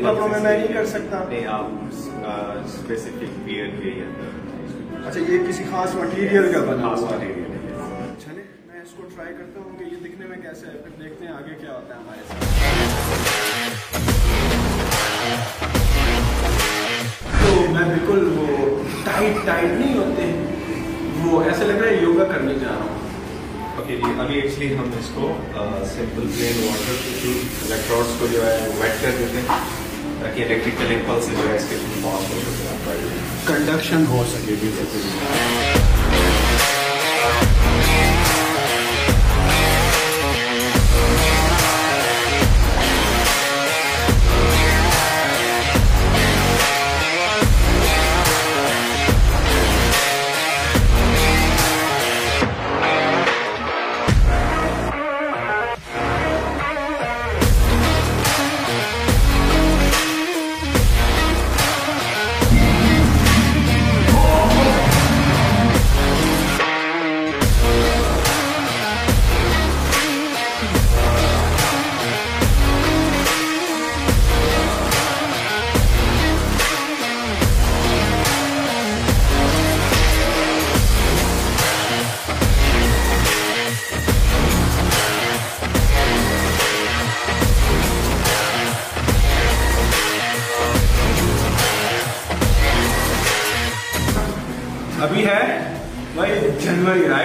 ان کپڑوں میں میں نہیں کر سکتا۔ نہیں آپ اسپیسیفک ویئر کے اندر اچھا یہ کسی خاص مٹیریل کا بنا خاص ہوا ہے۔ چلے میں اس کو ٹرائی کرتا ہوں کہ یہ دکھنے میں کیسا ہے پھر دیکھتے ہیں آگے کیا ہوتا ہے ہمارے ساتھ۔ تو میں بالکل وہ ٹائٹ ٹائٹ نہیں ہوتے۔ وہ ایسا لگ رہا ہے یوگا کرنے جا رہا ہوں۔ اوکے جی ابھی ایکچولی ہم اس کو سمپل پلین واٹر الیکٹروڈس کو جو ہے ویٹ کر دیتے ہیں۔ تاکہ الیکٹریکل امپلس جو ہے اس کے تھرو پاس ہو سکے کنڈکشن ہو سکے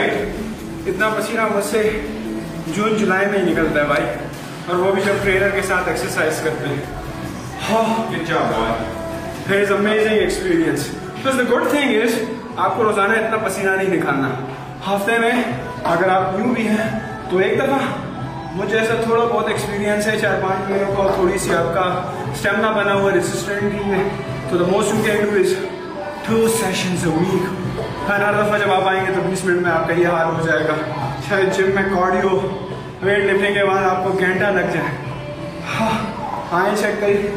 رائٹ اتنا پسینہ مجھ سے جون جولائی میں ہی نکلتا ہے بھائی۔ اور وہ بھی جب ٹرینر کے ساتھ ایکسرسائز کرتے ہیں۔ ہاں good job boy It is amazing experience. Because the good thing is, آپ کو روزانہ اتنا پسینہ نہیں نکالنا ہفتے میں اگر آپ یوں بھی ہیں تو ایک دفعہ مجھے ایسا تھوڑا بہت ایکسپیرینس ہے چار پانچ مہینوں کا تھوڑی سی آپ کا اسٹیمنا بنا ہوا ریسسٹنٹ ہے تو the most you can do is two sessions a week ہر دفعہ جب آپ آئیں گے تو بیس منٹ میں آپ کا یہ حال ہو جائے گا۔ اچھا، شاید جم میں کارڈیو ویٹ لفٹنگ کے بعد آپ کو گھنٹہ لگ جائے۔ ہاں آئیں چیک کریے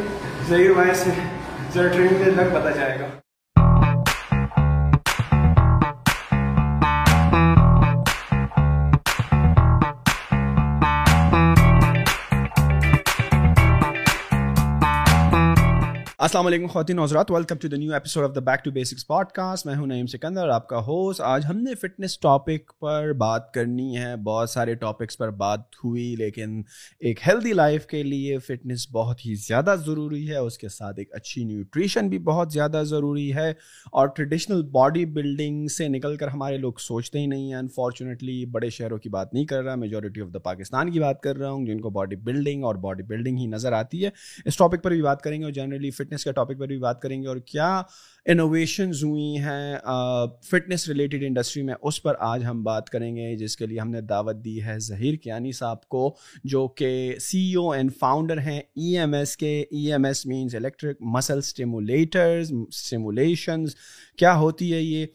ظہیر بھائی سے، ذرا ٹرین کے تک پتہ جائے گا۔ السلام علیکم خواتین حضرات welcome to the new episode of the back to basics podcast میں ہوں نعیم سکندر، آپ کا ہوسٹ آج ہم نے فٹنس ٹاپک پر بات کرنی ہے۔ بہت سارے ٹاپکس پر بات ہوئی، لیکن ایک ہیلدی لائف کے لیے فٹنس بہت ہی زیادہ ضروری ہے۔ اس کے ساتھ ایک اچھی نیوٹریشن بھی بہت زیادہ ضروری ہے۔ اور ٹریڈیشنل باڈی بلڈنگ سے نکل کر ہمارے لوگ سوچتے ہی نہیں ہیں۔ انفارچونیٹلی بڑے شہروں کی بات نہیں کر رہا۔ میجورٹی آف دا پاکستان کی بات کر رہا ہوں، جن کو باڈی بلڈنگ اور باڈی بلڈنگ ہی نظر آتی ہے۔ اس ٹاپک پر بھی بات کریں گے اور جنرلی فٹ فٹنس کے ٹاپک پر بھی بات کریں گے اور کیا انوویشنز ہوئی ہیں فٹنس ریلیٹڈ انڈسٹری میں اس پر آج ہم بات کریں گے، جس کے لیے ہم نے دعوت دی ہے ظہیر کیانی صاحب کو، جو کہ سی او اینڈ فاؤنڈر ہیں ای ایم ایس کے۔ E M S means electric muscle stimulators stimulations کیا ہوتی ہے یہ؟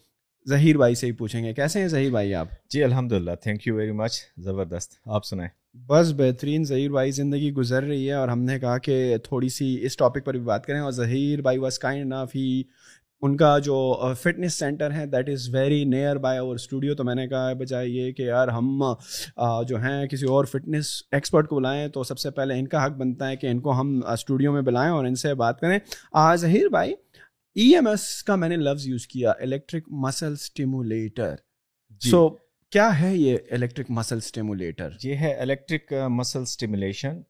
ظہیر بھائی سے ہی پوچھیں گے۔ کیسے ہیں ظہیر بھائی آپ؟ جی الحمد للہ تھینک یو ویری مچ زبردست۔ آپ سنائیں۔ بس بہترین ظہیر بھائی زندگی گزر رہی ہے اور ہم نے کہا کہ تھوڑی سی اس ٹاپک پر بھی بات کریں اور ظہیر بھائی واز کائنڈ انف ہی ان کا جو فٹنس سینٹر ہے that is very near by اور اسٹوڈیو تو میں نے کہا بجائے یہ کہ یار ہم جو ہیں کسی اور فٹنس ایکسپرٹ کو بلائیں تو سب سے پہلے ان کا حق بنتا ہے کہ ان کو ہم اسٹوڈیو میں بلائیں اور ان سے بات کریں۔ ظہیر بھائی ای ایم ایس کا میں نے لفظ یوز کیا الیکٹرک مسل اسٹیمولیٹر سو کیا ہے یہ الیکٹرک مسل اسٹیمولیٹر یہ ہے الیکٹرک مسل اسٹیمولیشن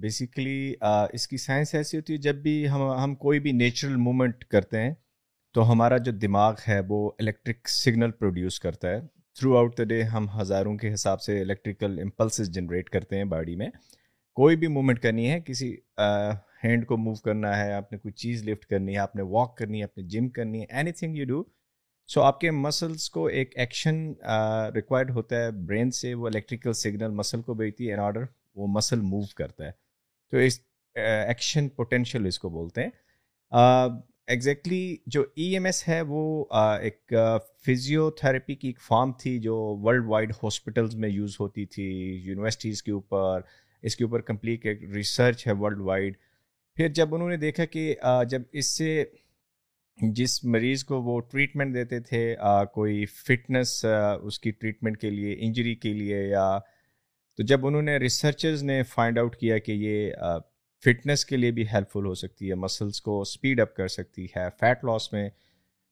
بیسیکلی اس کی سائنس ایسی ہوتی ہے جب بھی ہم ہم کوئی بھی نیچرل مومنٹ کرتے ہیں تو ہمارا جو دماغ ہے وہ الیکٹرک سگنل پروڈیوس کرتا ہے. تھرو آؤٹ دا ڈے ہم ہزاروں کے حساب سے الیکٹریکل امپلسز جنریٹ کرتے ہیں باڈی میں. کوئی بھی موومنٹ کرنی ہے، کسی uh, ہینڈ کو موو کرنا ہے، آپ نے کوئی چیز لفٹ کرنی ہے، آپ نے واک کرنی ہے، آپ نے جم کرنی ہے anything you do so آپ کے مسلس کو ایک ایکشن ریکوائرڈ ہوتا ہے برین سے، وہ الیکٹریکل سگنل مسل کو بھیجتی ہے ان آرڈر وہ مسل موو کرتا ہے۔ تو اس ایکشن پوٹینشیل اس کو بولتے ہیں۔ ایگزیکٹلی جو ای ایم ایس ہے، وہ ایک فزیو تھراپی کی ایک فارم تھی جو ورلڈ وائڈ ہاسپٹلز میں یوز ہوتی تھی یونیورسٹیز کے اوپر۔ اس کے اوپر کمپلیٹ ایک ریسرچ ہے ورلڈ وائڈ پھر جب انہوں نے دیکھا کہ جب اس سے جس مریض کو وہ ٹریٹمنٹ دیتے تھے کوئی فٹنس اس کی ٹریٹمنٹ کے لیے انجری کے لیے، یا تو جب انہوں نے ریسرچرز نے فائنڈ آؤٹ کیا کہ یہ فٹنس کے لیے بھی ہیلپ فل ہو سکتی ہے مسلس کو اسپیڈ اپ کر سکتی ہے فیٹ لاس میں،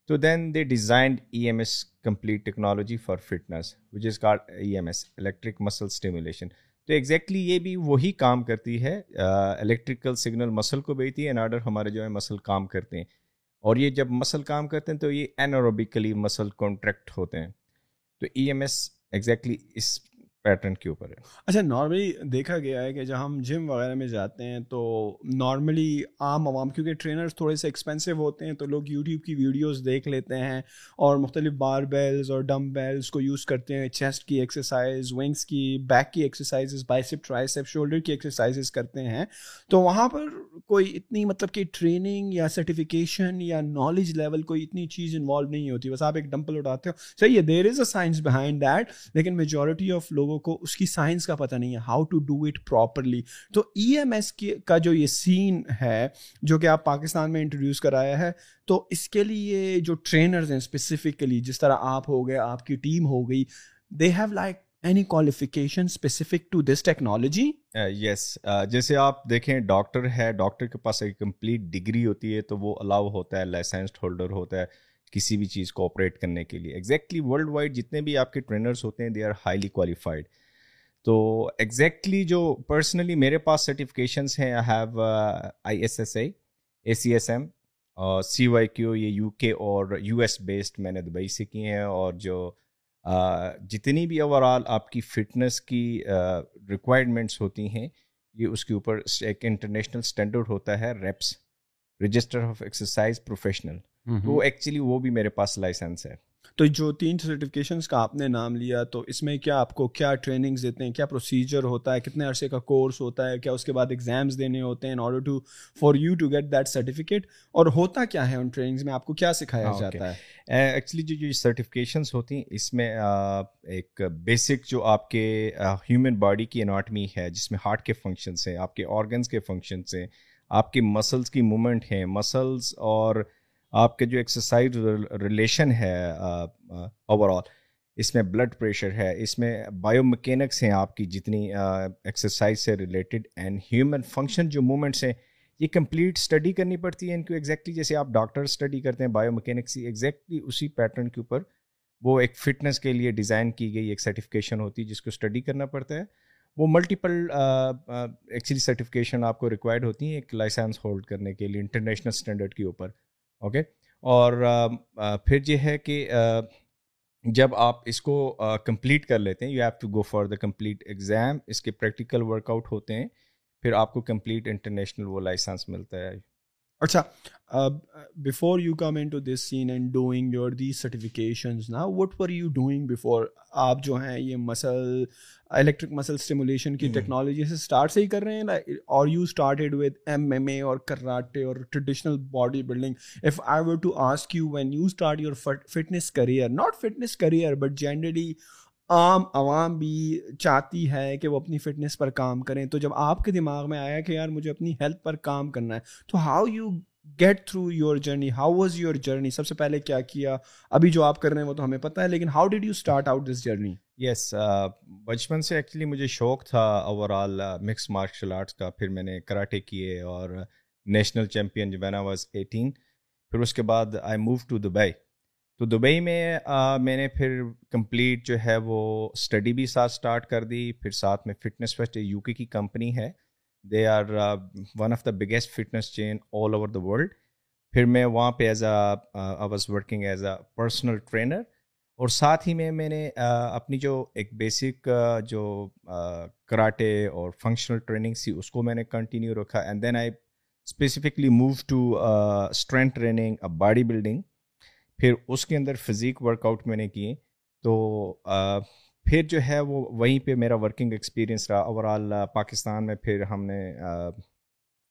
تو then they designed E M S complete technology for fitness which is called E M S electric muscle stimulation تو ایگزیکٹلی یہ بھی وہی کام کرتی ہے الیکٹریکل سگنل مسل کو بھیجتی ہے ان آرڈر ہمارے جو ہے مسل کام کرتے ہیں۔ اور یہ جب مسل کام کرتے ہیں تو یہ انوروبیکلی مسل کانٹریکٹ ہوتے ہیں۔ تو ای ایم ایس ایگزیکٹلی اس پیٹرن کے اوپر ہے۔ اچھا نارملی دیکھا گیا ہے کہ جب ہم جم وغیرہ میں جاتے ہیں تو نارملی عام عوام، کیونکہ ٹرینرز تھوڑے سے ایکسپینسو ہوتے ہیں تو لوگ یوٹیوب کی ویڈیوز دیکھ لیتے ہیں اور مختلف بار بیلز اور ڈم بیلز کو یوز کرتے ہیں چیسٹ کی ایکسرسائز ونگس کی بیک کی ایکسرسائز بائیسپ ٹرائیسپ شولڈر کی ایکسرسائز کرتے ہیں۔ تو وہاں پر کوئی اتنی مطلب کہ ٹریننگ یا سرٹیفکیشن یا نالج لیول کوئی اتنی چیز انوالو نہیں ہوتی۔ بس آپ ایک ڈمپل اٹھاتے ہو۔ صحیح ہے there is a science behind that لیکن میجورٹی آف لوگوں لوگوں کو، اس کی سائنس کا پتہ نہیں ہے how to do it properly تو ای ایم ایس کا جو یہ سین ہے، جو کہ آپ پاکستان میں انٹروڈیوس کرایا ہے، تو اس کے لیے جو ٹرینرز ہیں اسپیسیفکلی جس طرح آپ ہو گئے، آپ کی ٹیم ہو گئی they have like any qualification specific to this technology yes جیسے آپ دیکھیں ڈاکٹر ہے ڈاکٹر کے پاس ایک کمپلیٹ ڈگری ہوتی ہے، تو وہ الاؤ ہوتا ہے لائسنسڈ ہولڈر ہوتا ہے۔ کسی بھی چیز کو آپریٹ کرنے کے لیے. ایگزیکٹلی ورلڈ وائڈ جتنے بھی آپ کے ٹرینرس ہوتے ہیں دے آر ہائیلی کوالیفائڈ تو ایگزیکٹلی جو پرسنلی میرے پاس سرٹیفکیشنس ہیں I have I S S A A C S M اور سی وائی کیو یہ یو کے اور یو ایس بیسڈ میں نے دبئی سے کی ہیں، اور جو uh, جتنی بھی اوور آل آپ کی فٹنس کی uh, ریکوائرمنٹس ہوتی ہیں، یہ اس کے اوپر ایک انٹرنیشنل اسٹینڈرڈ ہوتا ہے REPS register of exercise professional تو ایکچولی وہ بھی میرے پاس لائسنس ہے۔ تو جو تین سرٹیفکیشنس کا آپ نے نام لیا تو اس میں کیا آپ کو کیا ٹریننگز دیتے ہیں؟ کیا پروسیجر ہوتا ہے؟ کتنے عرصے کا کورس ہوتا ہے؟ کیا اس کے بعد ایگزامس دینے ہوتے ہیں in order to for you to get that certificate اور ہوتا کیا ہے ان ٹریننگز میں؟ آپ کو کیا سکھایا جاتا ہے؟ ایکچولی جو جو سرٹیفکیشنس ہوتی ہیں اس میں ایک بیسک جو آپ کے ہیومن باڈی کی اناٹمی ہے جس میں ہارٹ کے فنکشنس ہیں آپ کے آرگنس کے فنکشنس ہیں آپ کے مسلس کی مومنٹ ہیں مسلس اور آپ کے جو ایکسرسائز ریلیشن ہے اوور آل اس میں بلڈ پریشر ہے، اس میں بایو مکینکس ہیں آپ کی جتنی ایکسرسائز سے ریلیٹڈ اینڈ ہیومن فنکشن جو مومنٹس ہیں، یہ کمپلیٹ اسٹڈی کرنی پڑتی ہے ان کو ایگزیکٹلی جیسے آپ ڈاکٹر اسٹڈی کرتے ہیں بایو مکینکس ایگزیکٹلی اسی پیٹرن کے اوپر وہ ایک فٹنس کے لیے ڈیزائن کی گئی، ایک سرٹیفکیشن ہوتی ہے جس کو اسٹڈی کرنا پڑتا ہے۔ وہ ملٹیپل ایکچولی سرٹیفکیشن آپ کو ریکوائرڈ ہوتی ہیں ایک لائسنس ہولڈ کرنے کے لیے انٹرنیشنل اسٹینڈرڈ کے اوپر۔ اوکے؟ اور پھر یہ ہے کہ جب آپ اس کو کمپلیٹ کر لیتے ہیں you have to go for the complete exam اس کے پریکٹیکل ورک آؤٹ ہوتے ہیں، پھر آپ کو کمپلیٹ انٹرنیشنل وہ لائسنس ملتا ہے۔ اچھا before you come in to this scene and doing your the certifications نا what were you doing before آپ جو ہیں یہ مسل الیکٹرک مسل اسٹیمولیشن کی ٹیکنالوجی سے اسٹارٹ سے ہی کر رہے ہیں اور you started with M M A اور کراٹے اور traditional body building if I were to ask you when you start your fitness career not fitness career but generally عام عوام بھی چاہتی ہے کہ وہ اپنی فٹنس پر کام کریں۔ تو جب آپ کے دماغ میں آیا کہ یار مجھے اپنی ہیلتھ پر کام کرنا ہے، تو how you get through your journey how was your journey سب سے پہلے کیا کیا؟ ابھی جو آپ کر رہے ہیں وہ تو ہمیں پتہ ہے، لیکن how did you start out this journey yes بچپن سے ایکچولی مجھے شوق تھا overall mix martial arts کا۔ پھر میں نے کراٹے کیے اور نیشنل چیمپئن جو وین واز ایٹین پھر اس کے بعد آئی موو ٹو دبئی تو دبئی میں میں نے پھر کمپلیٹ جو ہے وہ اسٹڈی بھی ساتھ اسٹارٹ کر دی، پھر ساتھ میں فٹنس فیسٹ یو کے کی کمپنی ہے۔ They are one of the biggest fitness chain all over the world پھر میں وہاں پہ as a was working as a personal trainer اور ساتھ ہی میں میں نے اپنی جو ایک بیسک جو کراٹے اور فنکشنل ٹریننگ سی اس کو میں نے کنٹینیو رکھا۔ And then I specifically move to strength training body building پھر اس کے اندر فزیک ورک آؤٹ میں نے کیے تو پھر جو ہے وہ وہیں پہ میرا ورکنگ ایکسپیرینس رہا۔ اوور آل پاکستان میں پھر ہم نے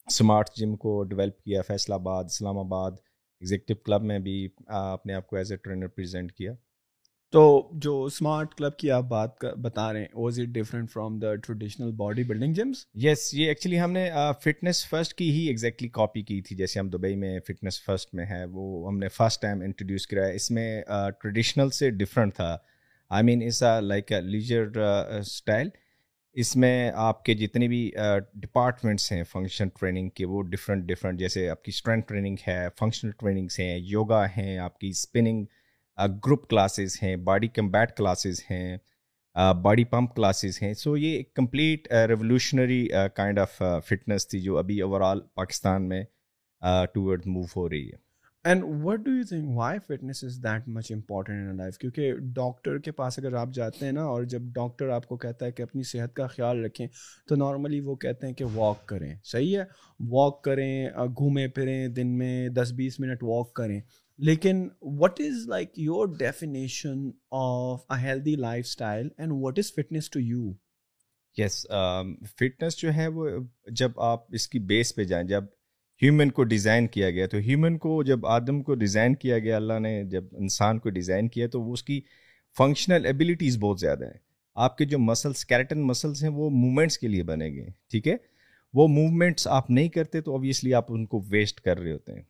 اسمارٹ جم کو ڈیولپ کیا، فیصل آباد، اسلام آباد ایگزیکٹو کلب میں بھی اپنے آپ کو ایز اے ٹرینر پریزنٹ کیا۔ تو جو اسمارٹ کلب کی آپ بات بتا رہے ہیں was it different from the traditional body building gyms yes یہ ایکچولی ہم نے فٹنس فرسٹ کی ہی ایگزیکٹلی کاپی کی تھی، جیسے ہم دبئی میں فٹنس فرسٹ میں ہے وہ ہم نے فرسٹ ٹائم انٹروڈیوس کرایا، اس میں ٹریڈیشنل سے ڈفرنٹ تھا I mean is a like a leisure style اس میں آپ کے جتنے بھی ڈپارٹمنٹس ہیں فنکشن ٹریننگ کے، وہ ڈفرینٹ ڈفرینٹ جیسے آپ کی اسٹرینتھ ٹریننگ ہے فنکشنل ٹریننگس ہیں یوگا ہیں، آپ کی اسپننگ گروپ کلاسز ہیں، باڈی کمبیٹ کلاسز ہیں باڈی پمپ کلاسز ہیں۔ سو یہ ایک complete revolutionary kind of fitness تھی جو ابھی اوور آل پاکستان میں ٹوورڈ موو ہو رہی ہے۔ And what do you think why fitness is that much important in life کیونکہ ڈاکٹر کے پاس اگر آپ جاتے ہیں نا، اور جب ڈاکٹر آپ کو کہتا ہے کہ اپنی صحت کا خیال رکھیں، تو نارملی وہ کہتے ہیں کہ واک کریں۔ صحیح ہے؟ واک کریں گھومیں پھریں، دن میں دس بیس منٹ واک کریں۔ لیکن what is like your definition of a healthy lifestyle and what is fitness to you yes fitness جو ہے وہ جب آپ اس کی بیس پہ جائیں، جب ہیومن کو ڈیزائن کیا گیا، تو ہیومن کو جب آدم کو ڈیزائن کیا گیا، اللہ نے جب انسان کو ڈیزائن کیا، تو وہ اس کی فنکشنل ایبلٹیز بہت زیادہ ہیں۔ آپ کے جو مسلس کیریٹن مسلس ہیں، وہ موومنٹس کے لیے بنے گئے، ٹھیک ہے؟ وہ موومنٹس آپ نہیں کرتے، تو اوبیسلی آپ ان کو ویسٹ کر رہے ہوتے ہیں۔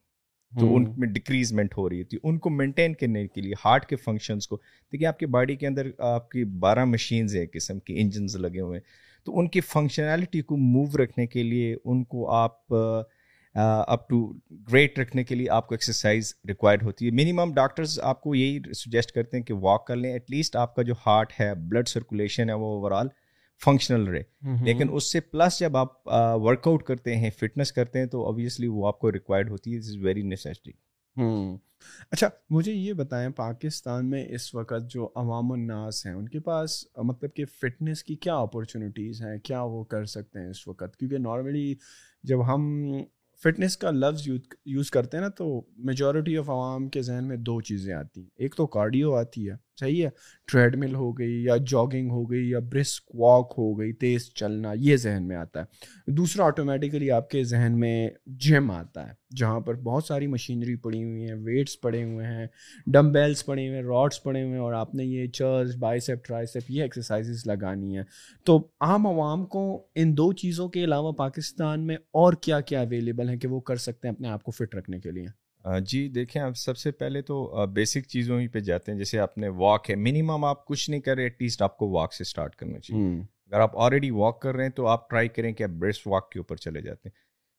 تو ان میں ڈکریزمنٹ ہو رہی ہوتی ہے ان کو مینٹین کرنے کے لیے ہارٹ کے فنکشنس کو دیکھیے آپ کی باڈی کے اندر آپ کی بارہ مشینز ہیں قسم کی انجنز لگے ہوئے ہیں۔ تو ان کی فنکشنالٹی کو موو رکھنے کے لیے ان کو آپ اپ ٹو گریٹ رکھنے کے لیے آپ کو ایکسرسائز ریکوائرڈ ہوتی ہے۔ منیمم ڈاکٹرز آپ کو یہی سجیسٹ کرتے ہیں کہ واک کر لیں۔ ایٹ لیسٹ آپ کا جو ہارٹ ہے بلڈ سرکولیشن ہے وہ اوور آل فنکشنل رہے۔ لیکن اس سے پلس جب آپ ورک آؤٹ کرتے ہیں فٹنس کرتے ہیں تو اوبیسلی وہ آپ کو ریکوائرڈ ہوتی ہے۔ از ویری نیسیسٹی اچھا مجھے یہ بتائیں پاکستان میں اس وقت جو عوام الناس ہیں ان کے پاس مطلب کہ فٹنس کی کیا اپرچونیٹیز ہیں؟ کیا وہ کر سکتے ہیں اس وقت؟ کیونکہ نارملی جب ہم فٹنس کا لفظ یوز کرتے ہیں نا تو میجورٹی آف عوام کے ذہن میں دو چیزیں آتی ہیں۔ ایک تو کارڈیو آتی ہے صحیح ہے ٹریڈ مل ہو گئی یا جاگنگ ہو گئی یا برسک واک ہو گئی، تیز چلنا، یہ ذہن میں آتا ہے۔ دوسرا آٹومیٹیکلی آپ کے ذہن میں جم آتا ہے، جہاں پر بہت ساری مشینری پڑی ہوئی ہیں ویٹس پڑے ہوئے ہیں ڈم بیلس پڑے ہوئے ہیں راڈس پڑے ہوئے ہیں اور آپ نے یہ چرچ بائی سیپ ٹرائی سیپ یہ ایکسرسائزز لگانی ہیں۔ تو عام عوام کو ان دو چیزوں کے علاوہ پاکستان میں اور کیا کیا اویلیبل ہیں کہ وہ کر سکتے ہیں اپنے آپ کو فٹ رکھنے کے لیے؟ جی دیکھیں آپ سب سے پہلے تو بیسک چیزوں ہی پہ جاتے ہیں۔ جیسے آپ نے واک ہے منیمم آپ کچھ نہیں کر رہے ایٹ لیسٹ آپ کو واک سے اسٹارٹ کرنا چاہیے۔ اگر آپ آلریڈی واک کر رہے ہیں تو آپ ٹرائی کریں کہ آپ بریسٹ واک کے اوپر چلے جاتے ہیں۔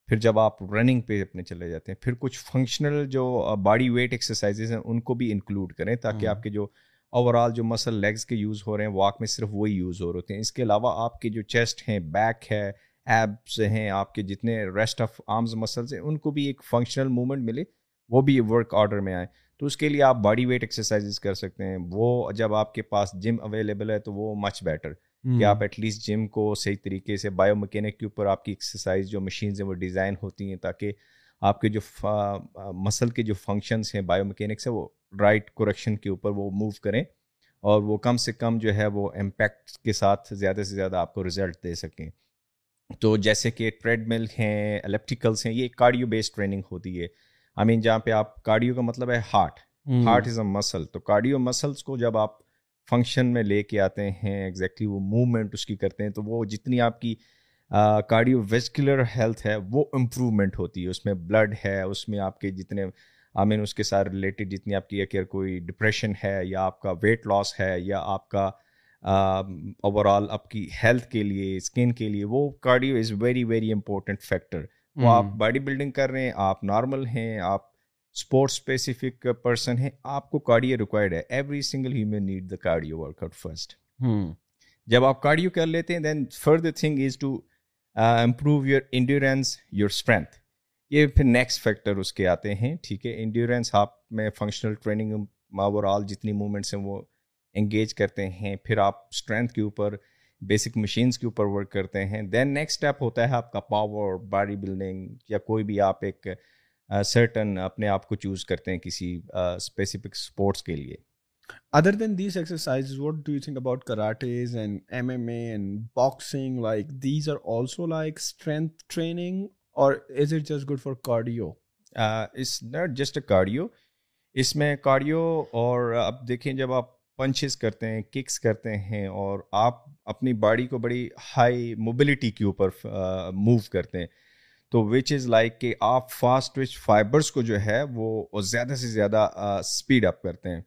پھر جب آپ رننگ پہ اپنے چلے جاتے ہیں پھر کچھ فنکشنل جو باڈی ویٹ ایکسرسائزز ہیں ان کو بھی انکلوڈ کریں تاکہ آپ کے جو اوور آل جو مسل لیگس کے یوز ہو رہے ہیں واک میں صرف وہی یوز ہو رہے ہوتے ہیں۔ اس کے علاوہ آپ کے جو چیسٹ ہیں بیک ہے ایبس ہیں آپ کے جتنے ریسٹ آف آرمز مسلس ہیں ان کو بھی ایک فنکشنل موومنٹ ملے۔ وہ بھی ورک آرڈر میں آئے۔ تو اس کے لیے آپ باڈی ویٹ ایکسرسائزز کر سکتے ہیں۔ وہ جب آپ کے پاس جم اویلیبل ہے تو وہ مچ بیٹر کہ آپ ایٹ لیسٹ جم کو صحیح طریقے سے بایو مکینک کے اوپر آپ کی ایکسرسائز جو مشینز ہیں وہ ڈیزائن ہوتی ہیں تاکہ آپ کے جو مسل کے جو فنکشنس ہیں بایو مکینکس ہیں وہ رائٹ کوریکشن کے اوپر وہ موو کریں اور وہ کم سے کم جو ہے وہ امپیکٹ کے ساتھ زیادہ سے زیادہ آپ کو رزلٹ دے سکیں۔ تو جیسے کہ ٹریڈ مل ہیں الیپٹیکلس ہیں یہ کارڈیو بیسڈ ٹریننگ ہوتی ہے۔ آئی مین جہاں پہ آپ کارڈیو کا مطلب ہے heart heart is a muscle تو کارڈیو مسلس کو جب آپ فنکشن میں لے کے آتے ہیں ایگزیکٹلی وہ موومنٹ اس کی کرتے ہیں تو وہ جتنی آپ کی کارڈیو ویسکولر ہیلتھ ہے وہ امپرومنٹ ہوتی ہے۔ اس میں بلڈ ہے اس میں آپ کے جتنے آئی مین اس کے ساتھ ریلیٹڈ جتنی آپ کی اگر کوئی ڈپریشن ہے یا آپ کا ویٹ لاس ہے یا آپ کا اوور آل آپ کی ہیلتھ کے لیے اسکن کے لیے وہ cardio is very very important factor وہ آپ باڈی بلڈنگ کر رہے ہیں آپ نارمل ہیں آپ اسپورٹس اسپیسیفک پرسن ہیں آپ کو کارڈیو ریکوائرڈ ہے۔ Every single human need the cardio workout first جب آپ کارڈیو کر لیتے ہیں then further thing is to improve your endurance your strength یہ پھر نیکسٹ فیکٹر اس کے آتے ہیں ٹھیک ہے؟ انڈیورینس آپ میں فنکشنل ٹریننگ اوور آل جتنی موومنٹس ہیں وہ انگیج کرتے ہیں۔ پھر آپ اسٹرینتھ کے اوپر بیسک مشینس کے اوپر ورک کرتے ہیں. دین نیکسٹ اسٹیپ ہوتا ہے آپ کا پاور باڈی بلڈنگ یا کوئی بھی آپ ایک سرٹن اپنے آپ کو چوز کرتے ہیں کسی اسپیسیفک اسپورٹس کے لیے. Other then these exercise what do you think about karates and M M A and boxing like these are also like strength training اور is it just good for cardio is not just a cardio اس میں cardio اور اب دیکھیں جب آپ punches کرتے ہیں kicks کرتے ہیں اور آپ اپنی باڈی کو بڑی ہائی موبلٹی کے اوپر موو کرتے ہیں۔ تو وچ از لائک کہ آپ فاسٹ وچ فائبرس کو جو ہے وہ زیادہ سے زیادہ اسپیڈ اپ کرتے ہیں۔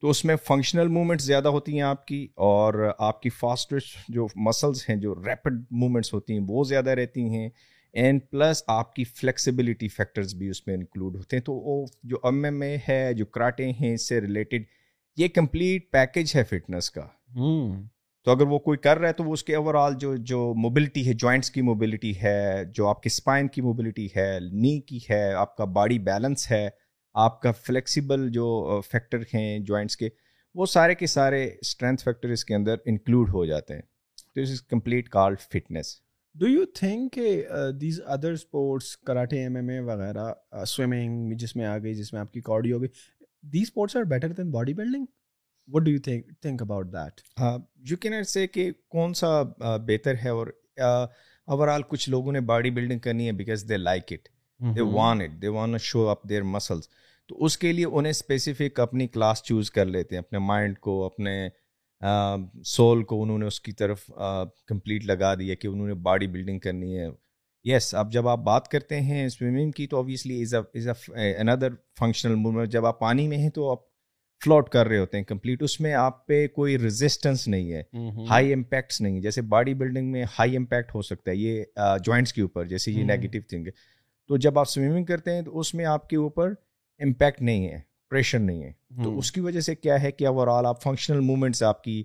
تو اس میں فنکشنل موومنٹس زیادہ ہوتی ہیں آپ کی اور آپ کی فاسٹسٹ جو مسلس ہیں، جو ریپڈ موومنٹس ہوتی ہیں، وہ زیادہ رہتی ہیں۔ اینڈ پلس آپ کی فلیکسیبلٹی فیکٹرز بھی اس میں انکلوڈ ہوتے ہیں۔ تو وہ جو ایم ایم اے ہے، جو کراٹے ہیں، اس سے ریلیٹڈ یہ کمپلیٹ پیکج ہے فٹنس کا۔ تو اگر وہ کوئی کر رہا ہے تو وہ اس کے اوور آل جو جو موبلٹی ہے جوائنٹس کی موبلٹی ہے جو آپ کے اسپائن کی موبلٹی ہے نی کی ہے آپ کا باڈی بیلنس ہے آپ کا فلیکسیبل جو فیکٹر ہیں جوائنٹس کے وہ سارے کے سارے اسٹرینتھ فیکٹر اس کے اندر انکلوڈ ہو جاتے ہیں۔ تو is complete called fitness do you think کہ these other sports karate M M A وغیرہ سوئمنگ جس میں آ گئی جس میں آپ کی کارڈی ہو گئی these sports are better than body building what do you think think about that you can eat say کہ کون سا بہتر ہے اور اوور آل کچھ لوگوں نے باڈی بلڈنگ کرنی ہے because they like it they want it they want show up their muscles تو اس کے لیے انہیں اسپیسیفک اپنی کلاس چوز کر لیتے ہیں اپنے مائنڈ کو اپنے سول کو انہوں نے اس کی طرف کمپلیٹ لگا دیا کہ انہوں نے باڈی بلڈنگ کرنی ہے۔ یس اب جب آپ بات کرتے ہیں سوئمنگ کی تو اوبیسلی از اے اندر فنکشنل موومنٹ جب آپ پانی میں ہیں تو آپ فلوٹ کر رہے ہوتے ہیں کمپلیٹ اس میں آپ پہ کوئی ریزسٹنس نہیں ہے ہائی امپیکٹس نہیں جیسے باڈی بلڈنگ میں ہائی امپیکٹ ہو سکتا ہے یہ جوائنٹس کے اوپر جیسے یہ نیگیٹو تھنگ ہے۔ تو جب آپ سوئمنگ کرتے ہیں تو اس میں آپ کے اوپر امپیکٹ نہیں ہے پریشر نہیں ہے۔ تو اس کی وجہ سے کیا ہے کہ اوور آل آپ فنکشنل موومنٹس آپ کی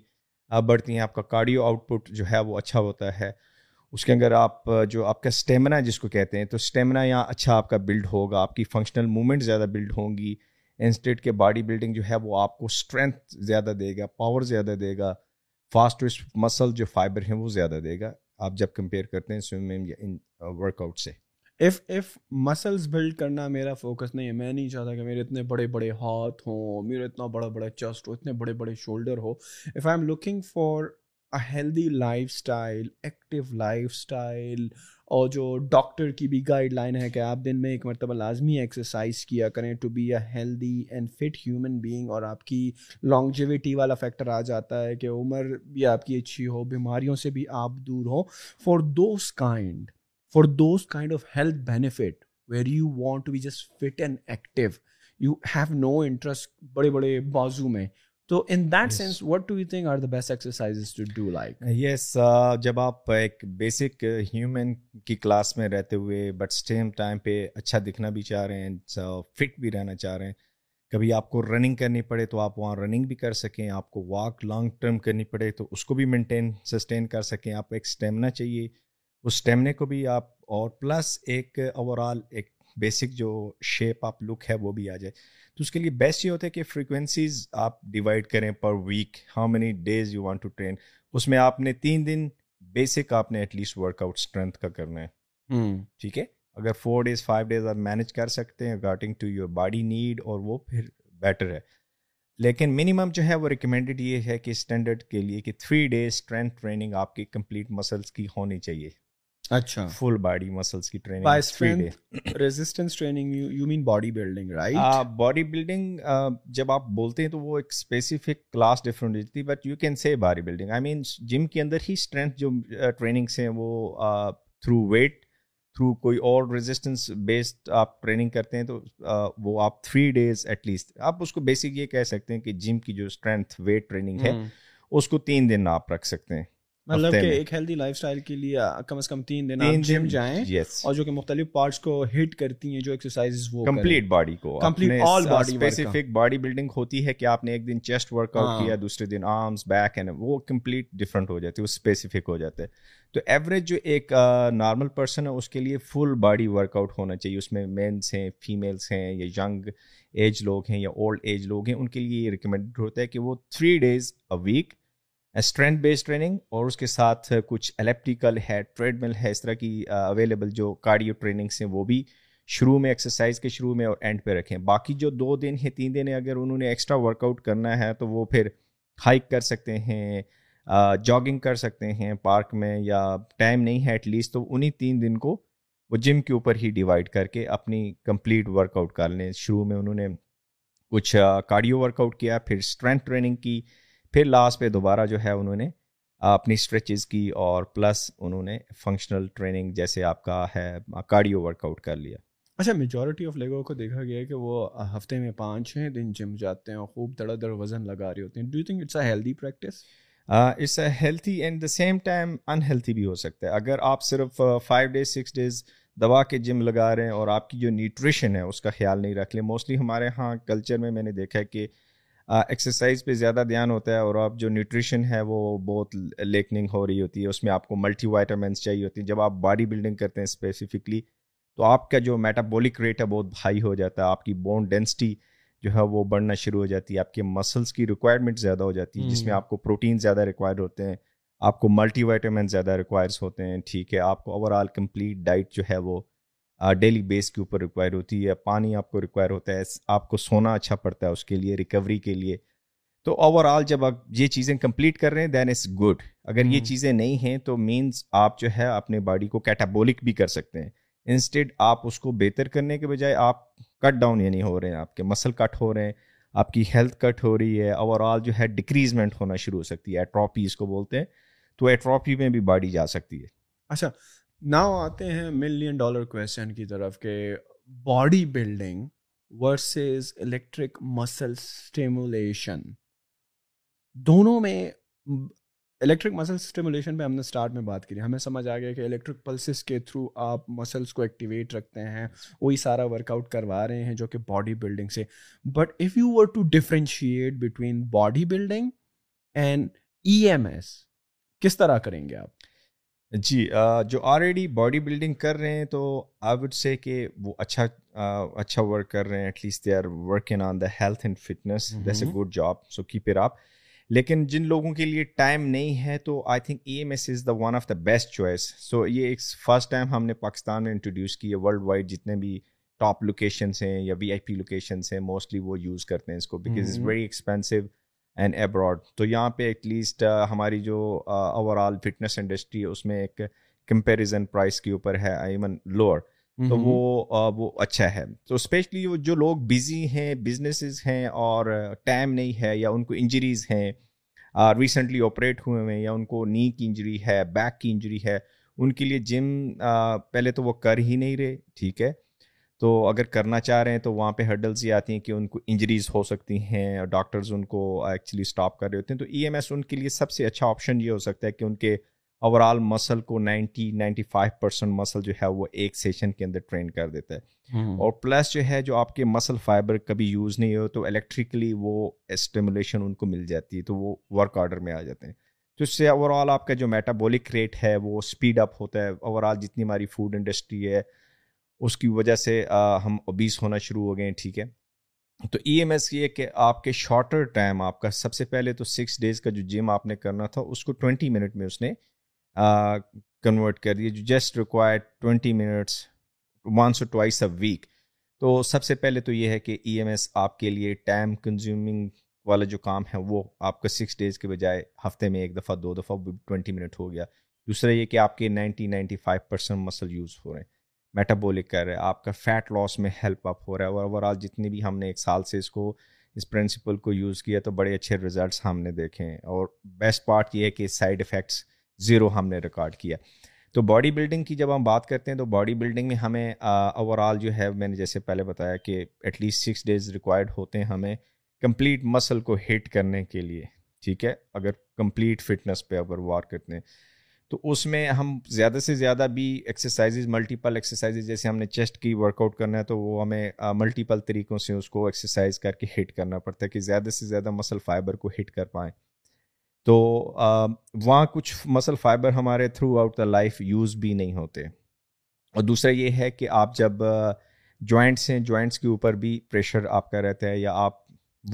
بڑھتی ہیں آپ کا کارڈیو آؤٹ پٹ جو ہے وہ اچھا ہوتا ہے۔ اس کے اندر آپ جو آپ کا اسٹیمنا جس کو کہتے ہیں، تو اسٹیمنا یہاں اچھا آپ کا بلڈ ہوگا، آپ کی فنکشنل موومنٹ زیادہ بلڈ ہوں گی انسٹیٹ کے باڈی بلڈنگ جو ہے وہ آپ کو اسٹرینتھ زیادہ دے گا پاور زیادہ دے گا فاسٹ مسل جو فائبر ہیں وہ زیادہ دے گا۔ آپ جب کمپیئر کرتے ہیں سوئمنگ یا ان ورک آؤٹ سے۔ اف اف مسلس بلڈ کرنا میرا فوکس نہیں ہے، میں نہیں چاہتا کہ میرے اتنے بڑے بڑے ہاتھ ہوں میرا اتنا بڑا بڑا چسٹ ہو، اتنے بڑے بڑے shoulder who. If I am looking for healthy lifestyle active lifestyle اور جو ڈاکٹر کی بھی گائڈ لائن ہے کہ آپ دن میں ایک مرتبہ لازمی ایکسرسائز کیا کریں to be a healthy and fit human being اور آپ کی لانگجیوٹی والا فیکٹر آ جاتا ہے کہ عمر بھی آپ کی اچھی ہو، بیماریوں سے بھی آپ دور ہوں۔ For those kind for those kind of health benefit where you want to be just fit and active you have no interest بڑے بڑے بازو میں۔ تو in that sense what do you think are the best exercise to do like yes جب آپ ایک basic human کی class میں رہتے ہوئے بٹ سیم ٹائم پہ اچھا دکھنا بھی چاہ رہے ہیں فٹ بھی رہنا چاہ رہے ہیں۔ کبھی آپ کو رننگ کرنی پڑے تو آپ وہاں رننگ بھی کر سکیں آپ کو واک لانگ ٹرم کرنی پڑے تو اس کو بھی مینٹین سسٹین کر سکیں۔ آپ ایک اسٹیمنا چاہیے۔ اس اسٹیمنے کو بھی آپ اور پلس ایک اوور آل ایک بیسک جو شیپ آپ لک ہے وہ بھی آ جائے۔ تو اس کے لیے بیسٹ یہ ہوتا ہے کہ فریکوینسیز آپ ڈیوائڈ کریں per week how many days you want to train اس میں آپ نے تین دن بیسک آپ نے at least work out strength کا کرنا ہے. ٹھیک ہے؟ اگر فور ڈیز فائیو ڈیز آپ مینیج کر سکتے ہیں according to your body need اور وہ پھر بیٹر ہے. لیکن منیمم جو ہے وہ ریکمینڈیڈ یہ ہے کہ اسٹینڈرڈ کے لیے کہ تھری ڈیز اسٹرینتھ ٹریننگ آپ کی کمپلیٹ مسلس کی ہونی چاہیے. اچھا۔ فل باڈی مسلس کی training resistance training you mean body building right body building جب آپ بولتے ہیں تو وہ ایک اسپیسیفک کلاس ڈفرنٹ ہوتی but you can say body building I mean gym کے اندر ہی اسٹرینتھ جو ٹریننگس ہیں وہ تھرو ویٹ تھرو کوئی اور ریزسٹنس بیسڈ آپ ٹریننگ کرتے ہیں تو وہ آپ تھری ڈیز ایٹ لیسٹ آپ اس کو بیسک یہ کہہ سکتے ہیں کہ جم کی جو اسٹرینتھ ویٹ ٹریننگ ہے اس کو تین دن آپ رکھ سکتے ہیں۔ مطلب کہ ایک ہیلدی لائف اسٹائل کے لیے کم از کم تین دن آپ جم جائیں اور جو کہ مختلف پارٹس کو ہٹ کرتی ہیں جو ایکسرسائز وہ کمپلیٹ باڈی کو complete all body specific body building ہوتی ہے کہ آپ نے ایک دن چیسٹ ورک آؤٹ کیا دوسرے دن آرمس بیک اینڈ وہ کمپلیٹ ڈفرنٹ ہو جاتے ہیں وہ اسپیسیفک ہو جاتے۔ ہیں تو ایوریج جو ایک نارمل پرسن ہے اس کے لیے فل باڈی ورک آؤٹ ہونا چاہیے۔ اس میں مینس ہیں فیمیلس ہیں یا ینگ ایج لوگ ہیں یا اولڈ ایج لوگ ہیں ان کے لیے یہ ریکمینڈ ہوتا ہے کہ وہ three days a week strength base training اور اس کے ساتھ کچھ الیپٹیکل ہے ٹریڈ مل ہے، اس طرح کی اویلیبل جو کارڈیو ٹریننگس ہیں، وہ بھی شروع میں ایکسرسائز کے شروع میں اور اینڈ پہ رکھیں۔ باقی جو دو دن ہیں، تین دن ہیں، اگر انہوں نے ایکسٹرا ورک آؤٹ کرنا ہے تو وہ پھر ہائک کر سکتے ہیں جاگنگ کر سکتے ہیں پارک میں یا ٹائم نہیں ہے ایٹ لیسٹ تو انہیں تین دن کو وہ جم کے اوپر ہی ڈیوائڈ کر کے اپنی کمپلیٹ ورک آؤٹ کر لیں۔ شروع میں انہوں نے کچھ کارڈیو ورک آؤٹ کیا، پھر اسٹرینتھ ٹریننگ کی پھر لاسٹ پہ دوبارہ جو ہے انہوں نے اپنی اسٹریچز کی اور پلس انہوں نے فنکشنل ٹریننگ جیسے آپ کا ہے کارڈیو ورک آؤٹ کر لیا۔ اچھا میجورٹی آف لوگوں کو دیکھا گیا ہے کہ وہ ہفتے میں پانچ چھ دن جم جاتے ہیں اور خوب دڑا دڑ وزن لگا رہے ہوتے ہیں۔ Do you think it's a healthy practice it's a healthy and the same time unhealthy بھی ہو سکتا ہے۔ اگر آپ صرف فائیو ڈیز سکس ڈیز دوا کے جم لگا رہے ہیں اور آپ کی جو نیوٹریشن ہے اس کا خیال نہیں رکھ لیں۔ موسٹلی ہمارے ہاں کلچر میں میں نے دیکھا ہے کہ ایکسرسائز پہ زیادہ دھیان ہوتا ہے اور آپ جو نیوٹریشن ہے وہ بہت لیکننگ ہو رہی ہوتی ہے اس میں آپ کو ملٹی وائٹامنس چاہیے ہوتی ہیں۔ جب آپ باڈی بلڈنگ کرتے ہیں اسپیسیفکلی تو آپ کا جو میٹابولک ریٹ ہے بہت ہائی ہو جاتا ہے۔ آپ کی بون ڈینسٹی جو ہے وہ بڑھنا شروع ہو جاتی ہے۔ آپ کے مسلس کی ریکوائرمنٹ زیادہ ہو جاتی ہے جس میں آپ کو پروٹین زیادہ ریکوائر ہوتے ہیں آپ کو ملٹی وائٹامن زیادہ ریکوائرس ہوتے ہیں۔ ٹھیک ہے آپ کو اوور آل کمپلیٹ ڈائٹ جو ہے وہ ڈیلی بیس کے اوپر ریکوائر ہوتی ہے پانی آپ کو ریکوائر ہوتا ہے آپ کو سونا اچھا پڑتا ہے اس کے لیے ریکوری کے لیے۔ تو اوور آل جب آپ یہ چیزیں کمپلیٹ کر رہے ہیں دین از گڈ اگر یہ چیزیں نہیں ہیں تو مینس آپ جو ہے اپنے باڈی کو کیٹابولک بھی کر سکتے ہیں۔ انسٹیڈ آپ اس کو بہتر کرنے کے بجائے آپ کٹ ڈاؤن یعنی ہو رہے ہیں آپ کے مسل کٹ ہو رہے ہیں آپ کی ہیلتھ کٹ ہو رہی ہے۔ اوور آل جو ہے ڈکریزمنٹ ہونا شروع ہو سکتی ہے۔ ایٹراپی اس کو بولتے ہیں تو ایٹراپی میں بھی باڈی جا سکتی ہے۔ اچھا ناؤ آتے ہیں ملین ڈالر کویشچن کی طرف کہ bodybuilding versus electric muscle stimulation دونوں میں الیکٹرک مسل اسٹیمولیشن پہ ہم نے اسٹارٹ میں بات کی ہمیں سمجھ آ گیا کہ الیکٹرک پلسز کے تھرو آپ مسلس کو ایکٹیویٹ رکھتے ہیں، وہی سارا ورک آؤٹ کروا رہے ہیں جو کہ باڈی بلڈنگ سے۔ But if you were to differentiate between body building and E M S کس طرح کریں گے آپ؟ جی جو آلریڈی باڈی بلڈنگ کر رہے ہیں تو آئی وڈ سے کہ وہ اچھا اچھا ورک کر رہے ہیں at least they are working on the health and fitness that's a good job so keep it up لیکن جن لوگوں کے لیے ٹائم نہیں ہے تو I think E M S is the one of the best choice so یہ ایک فرسٹ ٹائم ہم نے پاکستان میں انٹروڈیوس کی ہے. ورلڈ وائڈ جتنے بھی ٹاپ لوکیشنس ہیں یا وی آئی پی لوکیشنس ہیں موسٹلی وہ یوز کرتے ہیں اس کو because is very expensive and abroad تو یہاں پہ ایٹ لیسٹ ہماری جو اوور آل فٹنس انڈسٹری ہے اس میں ایک کمپیریزن پرائز کے اوپر ہے ایون لوور تو وہ وہ اچھا ہے۔ تو اسپیشلی جو لوگ بزی ہیں بزنسز ہیں اور ٹائم نہیں ہے یا ان کو انجریز ہیں ریسنٹلی آپریٹ ہوئے ہوئے یا ان کو نی کی انجری ہے بیک کی انجری ہے ان کے لیے جم پہلے تو وہ کر ہی نہیں رہے ٹھیک ہے؟ تو اگر کرنا چاہ رہے ہیں تو وہاں پہ ہرڈلز یہ آتی ہیں کہ ان کو انجریز ہو سکتی ہیں اور ڈاکٹرز ان کو ایکچولی اسٹاپ کر رہے ہوتے ہیں۔ تو ای ایم ایس ان کے لیے سب سے اچھا آپشن یہ ہو سکتا ہے کہ ان کے اوور آل مسل کو ninety ninety five percent muscle جو ہے وہ ایک سیشن کے اندر ٹرین کر دیتا ہے۔ اور پلس جو ہے جو آپ کے مسل فائبر کبھی یوز نہیں ہو تو الیکٹریکلی وہ اسٹیمولیشن ان کو مل جاتی ہے تو وہ ورک آرڈر میں آ جاتے ہیں۔ تو اس سے اوور آل آپ کا جو میٹابولک ریٹ ہے وہ اسپیڈ اپ ہوتا ہے۔ اوور آل جتنی ہماری فوڈ انڈسٹری ہے اس کی وجہ سے ہم اوبیس ہونا شروع ہو گئے ہیں، ٹھیک ہے۔ تو ای ایم ایس یہ کہ آپ کے شارٹر ٹائم آپ کا سب سے پہلے تو سکس ڈیز کا جو جم آپ نے کرنا تھا، اس کو ٹوینٹی منٹ میں اس نے کنورٹ کر دیا۔ جو just require twenty minutes once اور ٹوائس اے ویک تو سب سے پہلے تو یہ ہے کہ ای ایم ایس آپ کے لیے ٹائم کنزیومنگ والا جو کام ہے، وہ آپ کا سکس ڈیز کے بجائے ہفتے میں ایک دفعہ، دو دفعہ ٹوینٹی منٹ ہو گیا۔ دوسرا یہ کہ آپ کے ninety ninety five percent muscle use ہو رہے ہیں۔ میٹابولک کر رہے ہیں، آپ کا فیٹ لاس میں ہیلپ اپ ہو رہا ہے اور اوور آل جتنی بھی ہم نے ایک سال سے اس کو، اس پرنسپل کو یوز کیا تو بڑے اچھے ریزلٹس ہم نے دیکھے ہیں اور بیسٹ پارٹ یہ ہے کہ سائڈ افیکٹس زیرو ہم نے ریکارڈ کیا۔ تو باڈی بلڈنگ کی جب ہم بات کرتے ہیں تو باڈی بلڈنگ میں ہمیں اوور آل جو ہے، میں نے جیسے پہلے بتایا کہ at least six days required ہوتے ہیں ہمیں کمپلیٹ مسل کو ہٹ کرنے کے لیے، ٹھیک ہے؟ اگر کمپلیٹ فٹنس پہ اگر وار کرتے ہیں۔ تو اس میں ہم زیادہ سے زیادہ بھی ایکسرسائزز ملٹیپل ایکسرسائزز جیسے ہم نے چیسٹ کی ورک آؤٹ کرنا ہے تو وہ ہمیں ملٹیپل طریقوں سے اس کو ایکسرسائز کر کے ہٹ کرنا پڑتا ہے کہ زیادہ سے زیادہ مسل فائبر کو ہٹ کر پائیں۔ تو وہاں کچھ مسل فائبر ہمارے throughout the life use بھی نہیں ہوتے۔ اور دوسرا یہ ہے کہ آپ جب جوائنٹس ہیں جوائنٹس کے اوپر بھی پریشر آپ کا رہتا ہے یا آپ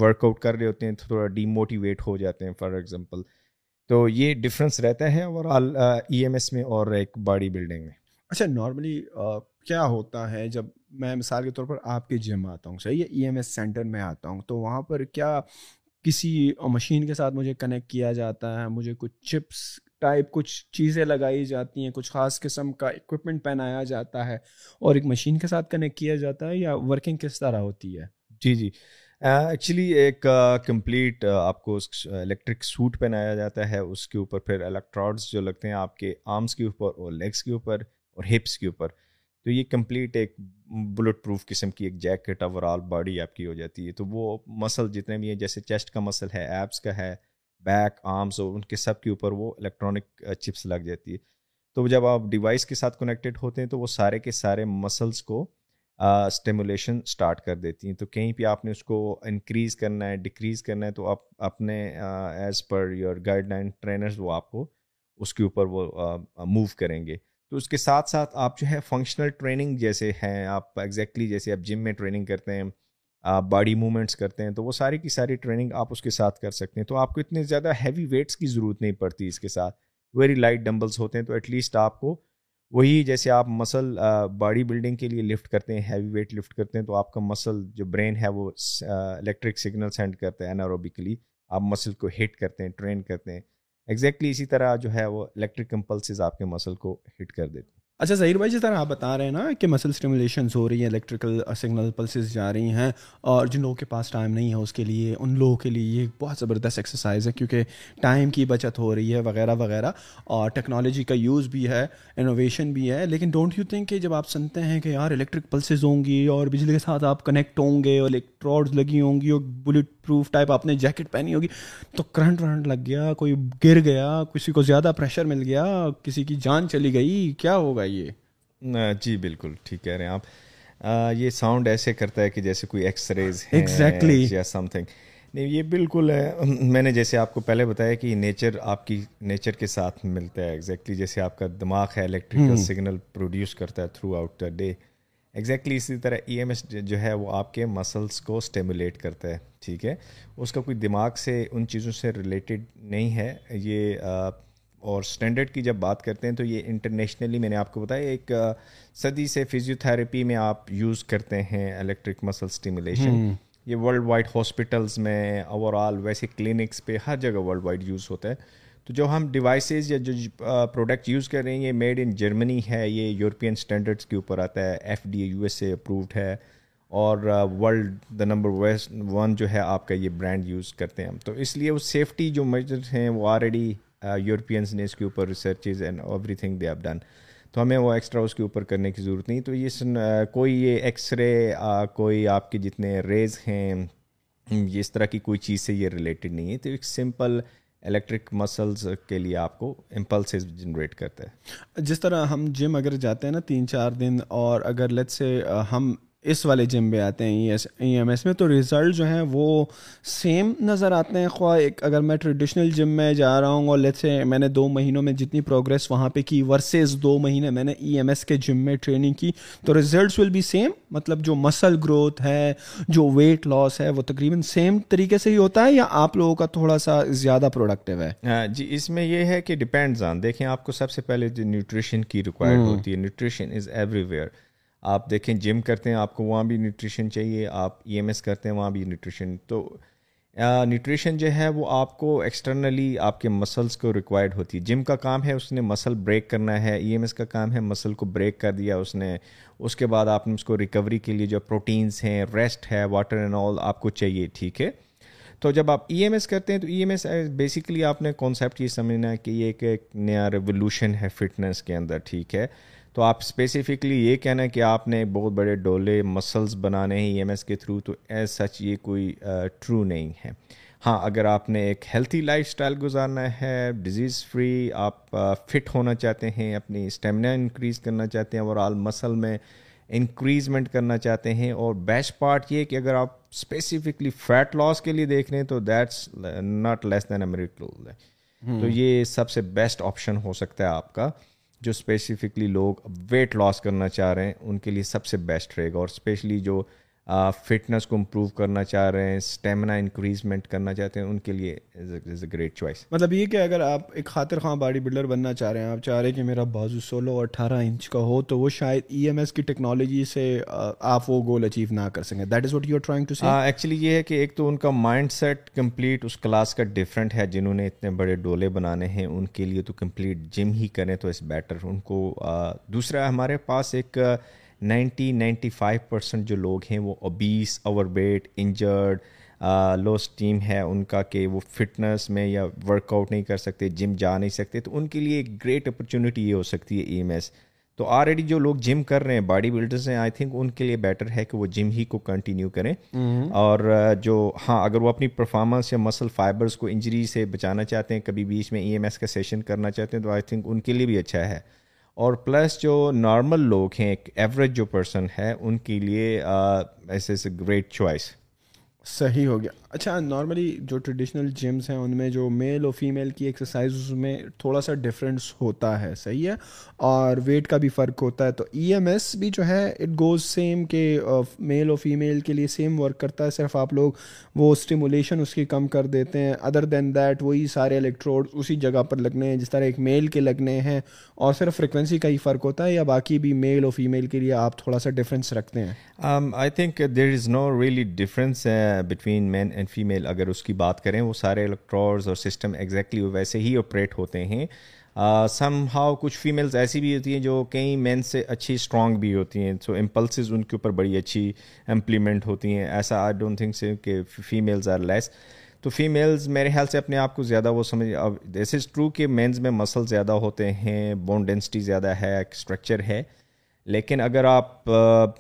ورک آؤٹ کر رہے ہوتے ہیں تو تھوڑا ڈی موٹیویٹ ہو جاتے ہیں۔ فار ایگزامپل تو یہ ڈفرینس رہتا ہے overall E M S میں اور ایک باڈی بلڈنگ میں۔ اچھا نارملی کیا ہوتا ہے جب میں مثال کے طور پر آپ کے جم آتا ہوں صحیح ہے؟ ای ایم ایس سینٹر میں آتا ہوں تو وہاں پر کیا کسی مشین کے ساتھ مجھے کنیکٹ کیا جاتا ہے؟ مجھے کچھ چپس ٹائپ کچھ چیزیں لگائی جاتی ہیں کچھ خاص قسم کا اکوپمنٹ پہنایا جاتا ہے اور ایک مشین کے ساتھ کنیکٹ کیا جاتا ہے یا ورکنگ کس طرح ہوتی ہے؟ جی جی۔ ایکچولی ایک کمپلیٹ آپ کو الیکٹرک سوٹ پہنایا جاتا ہے، اس کے اوپر پھر الیکٹراڈس جو لگتے ہیں آپ کے آرمس کے اوپر اور لیگس کے اوپر اور ہپس کے اوپر، تو یہ کمپلیٹ ایک بلٹ پروف قسم کی ایک جیکٹ اوور آل باڈی آپ کی ہو جاتی ہے، تو وہ مسل جتنے بھی ہیں، جیسے چیسٹ کا مسل ہے ایپس کا ہے، بیک آرمس اور ان کے سب کے اوپر وہ الیکٹرانک چپس لگ جاتی ہے۔ تو جب آپ ڈیوائس کے ساتھ کنیکٹیڈ ہوتے ہیں، تو وہ سارے کے سارے مسلس کو اسٹیمولیشن اسٹارٹ کر دیتی ہیں۔ تو کہیں پہ آپ نے اس کو انکریز کرنا ہے ڈکریز کرنا ہے، تو آپ اپنے as per your guideline trainers وہ آپ کو اس کے اوپر وہ موو کریں گے۔ تو اس کے ساتھ ساتھ آپ جو ہے فنکشنل ٹریننگ جیسے ہیں، آپ ایگزیکٹلی جیسے آپ جم میں ٹریننگ کرتے ہیں، آپ باڈی موومنٹس کرتے ہیں، تو وہ ساری کی ساری ٹریننگ آپ اس کے ساتھ کر سکتے ہیں۔ تو آپ کو اتنے زیادہ ہیوی ویٹس کی ضرورت نہیں پڑتی اس کے ساتھ۔ ویری لائٹ ڈمبلس ہوتے ہیں، تو ایٹ لیسٹ آپ کو وہی جیسے آپ مسل باڈی بلڈنگ کے لیے لفٹ کرتے ہیں ہیوی ویٹ لفٹ کرتے ہیں، تو آپ کا مسل جو برین ہے وہ الیکٹرک سگنل سینڈ کرتے ہیں اناروبیکلی آپ مسل کو ہٹ کرتے ہیں ٹرین کرتے ہیں۔ ایگزیکٹلی اسی طرح جو ہے وہ الیکٹرک کمپلسز آپ کے مسل کو ہٹ کر دیتے ہیں۔ اچھا ظہیر بھائی، جس طرح آپ بتا رہے ہیں نا کہ مسل اسٹیمولیشنز ہو رہی ہیں الیکٹریکل سگنل پلسز جا رہی ہیں اور جن لوگوں کے پاس ٹائم نہیں ہے اس کے لیے، ان لوگوں کے لیے یہ بہت زبردست ایکسرسائز ہے کیونکہ ٹائم کی بچت ہو رہی ہے وغیرہ وغیرہ اور ٹیکنالوجی کا یوز بھی ہے انوویشن بھی ہے۔ لیکن ڈونٹ یو تھنک کہ جب آپ سنتے ہیں کہ یار الیکٹرک پلسز ہوں گی اور بجلی کے ساتھ آپ کنیکٹ ہوں گے اور الیکٹراڈز لگی ہوں گی اور بلٹ پروف ٹائپ آپ نے جیکٹ پہنی ہوگی تو کرنٹ ورنٹ لگ گیا کوئی گر گیا کسی کو زیادہ پریشر مل گیا کسی کی جان چلی گئی کیا ہوگا یہ؟ جی بالکل ٹھیک کہہ رہے ہیں آپ۔ یہ ساؤنڈ ایسے کرتا ہے کہ جیسے کوئی ایکس ریز ایگزیکٹلی یا سم تھنگ نہیں یہ بالکل ہے۔ میں نے جیسے آپ کو پہلے بتایا کہ نیچر آپ کی نیچر کے ساتھ ملتا ہے ایگزیکٹلی جیسے آپ کا دماغ ہے الیکٹریکل سگنل پروڈیوس کرتا ہے throughout the day exactly اسی طرح ای ایم ایس جو ہے وہ آپ کے مسلس کو اسٹیمولیٹ کرتا ہے ٹھیک ہے؟ اس کا کوئی دماغ سے ان چیزوں سے ریلیٹڈ نہیں ہے۔ یہ اور اسٹینڈرڈ کی جب بات کرتے ہیں تو یہ انٹرنیشنلی میں نے آپ کو بتایا ایک صدی سے فزیو تھراپی میں آپ یوز کرتے ہیں الیکٹرک مسل اسٹیمولیشن یہ ورلڈ وائڈ ہاسپٹلس میں اوور آل ویسے کلینکس پہ ہر جگہ ورلڈ وائڈ یوز ہوتا ہے۔ تو جو ہم ڈیوائسیز یا جو پروڈکٹ یوز کر رہے ہیں، یہ میڈ ان جرمنی ہے، یہ یورپین اسٹینڈرڈس کے اوپر آتا ہے F D A U S A approved ہے، اور world the number west one جو ہے آپ کا یہ برانڈ یوز کرتے ہیں ہم۔ تو اس لیے وہ سیفٹی جو میجرز ہیں، وہ آلریڈی یورپینس نے اس کے اوپر researches and everything they have done تو ہمیں وہ ایکسٹرا اس کے اوپر کرنے کی ضرورت نہیں۔ تو یہ کوئی یہ ایکس رے کوئی آپ کے جتنے ریز ہیں اس طرح کی کوئی چیز سے یہ ریلیٹڈ نہیں ہے۔ تو ایک سمپل الیکٹرک مسلز کے لیے آپ کو امپلسز جنریٹ کرتا ہے جس طرح ہم جم اگر جاتے ہیں نا تین چار دن اور اگر لیٹ سے ہم اس والے جم میں آتے ہیں E S E M S میں تو ریزلٹ جو ہیں وہ سیم نظر آتے ہیں. خواہ ایک اگر میں ٹریڈیشنل جم میں جا رہا ہوں اور لیٹ سے میں نے دو مہینوں میں جتنی پروگرس وہاں پہ کی ورسز دو مہینے میں نے ای ایم ایس کے جم میں ٹریننگ کی تو ریزلٹس ول بی سیم مطلب جو مسل گروتھ ہے جو ویٹ لاس ہے وہ تقریباً سیم طریقے سے ہی ہوتا ہے یا آپ لوگوں کا تھوڑا سا زیادہ پروڈکٹیو ہے؟ جی اس میں یہ ہے کہ ڈپینڈز آن دیکھیں آپ کو سب سے پہلے جو نیوٹریشن کی ریکوائرڈ ہوتی ہے نیوٹریشن از ایوری ویئر آپ دیکھیں جم کرتے ہیں، آپ کو وہاں بھی نیوٹریشن چاہیے، آپ ای ایم ایس کرتے ہیں، وہاں بھی نیوٹریشن تو نیوٹریشن جو ہے وہ آپ کو ایکسٹرنلی آپ کے مسلس کو ریکوائرڈ ہوتی ہے۔ جم کا کام ہے، اس نے مسل بریک کرنا ہے۔ ای ایم ایس کا کام ہے مسل کو بریک کر دیا اس نے۔ اس کے بعد آپ نے اس کو ریکوری کے لیے جو پروٹینس ہیں ریسٹ ہے واٹر اینڈ آل آپ کو چاہیے، ٹھیک ہے؟ تو جب آپ ای ایم ایس کرتے ہیں تو ای ایم ایس بیسکلی آپ نے کانسیپٹ یہ سمجھنا ہے کہ یہ ایک نیا ریولیوشن ہے فٹنس کے اندر، ٹھیک ہے؟ تو آپ اسپیسیفکلی یہ کہنا ہے کہ آپ نے بہت بڑے ڈولے مسلس بنانے ہیں ای ایم ایس کے تھرو تو ایز سچ یہ کوئی ٹرو نہیں ہے۔ ہاں اگر آپ نے ایک ہیلتھی لائف اسٹائل گزارنا ہے ڈیزیز فری آپ فٹ ہونا چاہتے ہیں اپنی اسٹیمنا انکریز کرنا چاہتے ہیں اوور آل مسل میں انکریزمنٹ کرنا چاہتے ہیں اور بیسٹ پارٹ یہ کہ اگر آپ اسپیسیفکلی فیٹ لاس کے لیے دیکھ رہے ہیں تو دیٹس ناٹ لیس دین امیریکل تو یہ سب سے بیسٹ آپشن ہو سکتا ہے آپ کا۔ جو اسپیسیفکلی لوگ ویٹ لاس کرنا چاہ رہے ہیں، ان کے لیے سب سے بیسٹ رہے گا۔ اور اسپیشلی جو فٹنس کو امپروو کرنا چاہ رہے ہیں اسٹیمنا انکریزمنٹ کرنا چاہتے ہیں ان کے لیے از اے گریٹ چوائس مطلب یہ کہ اگر آپ ایک خاطر خواہ باڈی بلڈر بننا چاہ رہے ہیں آپ چاہ رہے ہیں کہ میرا بازو سولہ اور اٹھارہ انچ کا ہو تو وہ شاید ای ایم ایس کی ٹیکنالوجی سے آپ وہ گول اچیو نہ کر سکیں. That is what you are trying to see actually یہ ہے کہ ایک تو ان کا مائنڈ سیٹ کمپلیٹ اس کلاس کا ڈفرینٹ ہے جنہوں نے اتنے بڑے ڈولے بنانے ہیں ان کے لیے تو کمپلیٹ جم ہی کریں تو اس بیٹر ان کو دوسرا ہمارے پاس ایک نائنٹی نائنٹی فائیو پرسینٹ جو لوگ ہیں وہ obese overweight injured low esteem ہے ان کا کہ وہ فٹنس میں یا ورک آؤٹ نہیں کر سکتے جم جا نہیں سکتے تو ان کے لیے ایک گریٹ اپرچونیٹی یہ ہو سکتی ہے ای ایم ایس تو آلریڈی جو لوگ جم کر رہے ہیں باڈی بلڈرز ہیں آئی تھنک ان کے لیے بیٹر ہے کہ وہ جم ہی کو کنٹینیو کریں۔ اور جو ہاں اگر وہ اپنی پرفارمنس یا مسل فائبرس کو انجری سے بچانا چاہتے ہیں کبھی بیچ میں ای ایم ایس کا سیشن کرنا چاہتے ہیں تو آئی تھنک ان کے لیے بھی اچھا ہے۔ اور پلس جو نارمل لوگ ہیں، ایک ایوریج جو پرسن ہے، ان کے لیے ایسے گریٹ چوائس صحیح ہو گیا۔ اچھا نارملی جو ٹریڈیشنل جمس ہیں، ان میں جو میل اور فیمیل کی ایکسرسائز میں تھوڑا سا ڈفرینس ہوتا ہے۔ صحیح ہے؟ اور ویٹ کا بھی فرق ہوتا ہے۔ تو ای ایم ایس بھی جو ہے اٹ گوز سیم کہ uh, میل اور فیمیل کے لیے سیم ورک کرتا ہے۔ صرف آپ لوگ وہ اسٹیمولیشن اس کی کم کر دیتے ہیں۔ ادر دین دیٹ وہی سارے الیکٹروڈ اسی جگہ پر لگنے ہیں، جس طرح ایک میل کے لگنے ہیں۔ اور صرف فریکوینسی کا ہی فرق ہوتا ہے یا باقی بھی میل اور فیمیل کے لیے آپ تھوڑا سا ڈفرینس رکھتے ہیں؟ I think there is no really difference between man and female اگر اس کی بات کریں، وہ سارے الیکٹرارز اور سسٹم ایگزیکٹلی ویسے ہی آپریٹ ہوتے ہیں۔ سم ہاؤ کچھ فیمیلز ایسی بھی ہوتی ہیں جو کئی مین سے اچھی اسٹرانگ بھی ہوتی ہیں۔ سو امپلسز ان کے اوپر بڑی اچھی امپلیمنٹ ہوتی ہیں۔ ایسا آئی ڈونٹ تھنک سے کہ فیمیلز آر لیس تو فیمیلز میرے خیال سے اپنے آپ کو زیادہ وہ سمجھ، اب دس از ٹرو کہ مینز میں مسل زیادہ ہوتے ہیں بون ڈینسٹی زیادہ ہے اسٹرکچر ہے۔ لیکن اگر آپ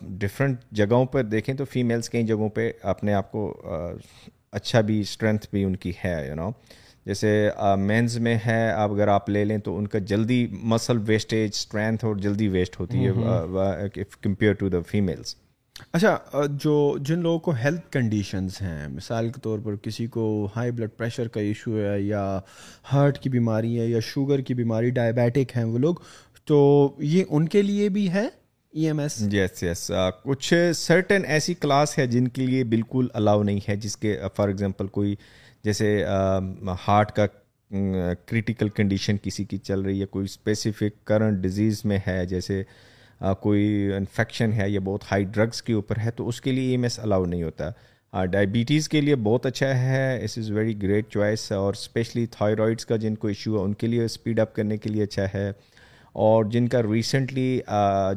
ڈفرینٹ جگہوں پر دیکھیں تو فیمیلس کئی جگہوں پہ اپنے آپ کو اچھا بھی اسٹرینتھ بھی ان کی ہے یو نو جیسے مینز میں ہے اب اگر آپ لے لیں تو ان کا جلدی مسل ویسٹیج اسٹرینتھ اور جلدی ویسٹ ہوتی ہے کمپیئر ٹو دا فیمیلس اچھا جو جن لوگوں کو ہیلتھ کنڈیشنز ہیں مثال کے طور پر کسی کو ہائی بلڈ پریشر کا ایشو ہے یا ہارٹ کی بیماری ہے یا شوگر کی بیماری ڈائبیٹک ہیں وہ لوگ تو یہ ان کے لیے بھی ہے E M S yes yes کچھ سرٹن ایسی کلاس ہے جن کے لیے بالکل الاؤ نہیں ہے، جس کے فار ایگزامپل کوئی جیسے ہارٹ کا کریٹیکل کنڈیشن کسی کی چل رہی ہے، کوئی اسپیسیفک کرنٹ ڈیزیز میں ہے، جیسے کوئی انفیکشن ہے یا بہت ہائی ڈرگس کے اوپر ہے، تو اس کے لیے ای ایم ایس الاؤ نہیں ہوتا۔ ڈائبٹیز کے لیے بہت اچھا ہے، اس از ویری گریٹ چوائس اور اسپیشلی تھائرائڈس کا جن کو ایشو ہے، ان کے لیے اسپیڈ اپ کرنے کے لیے اچھا ہے۔ اور جن کا ریسنٹلی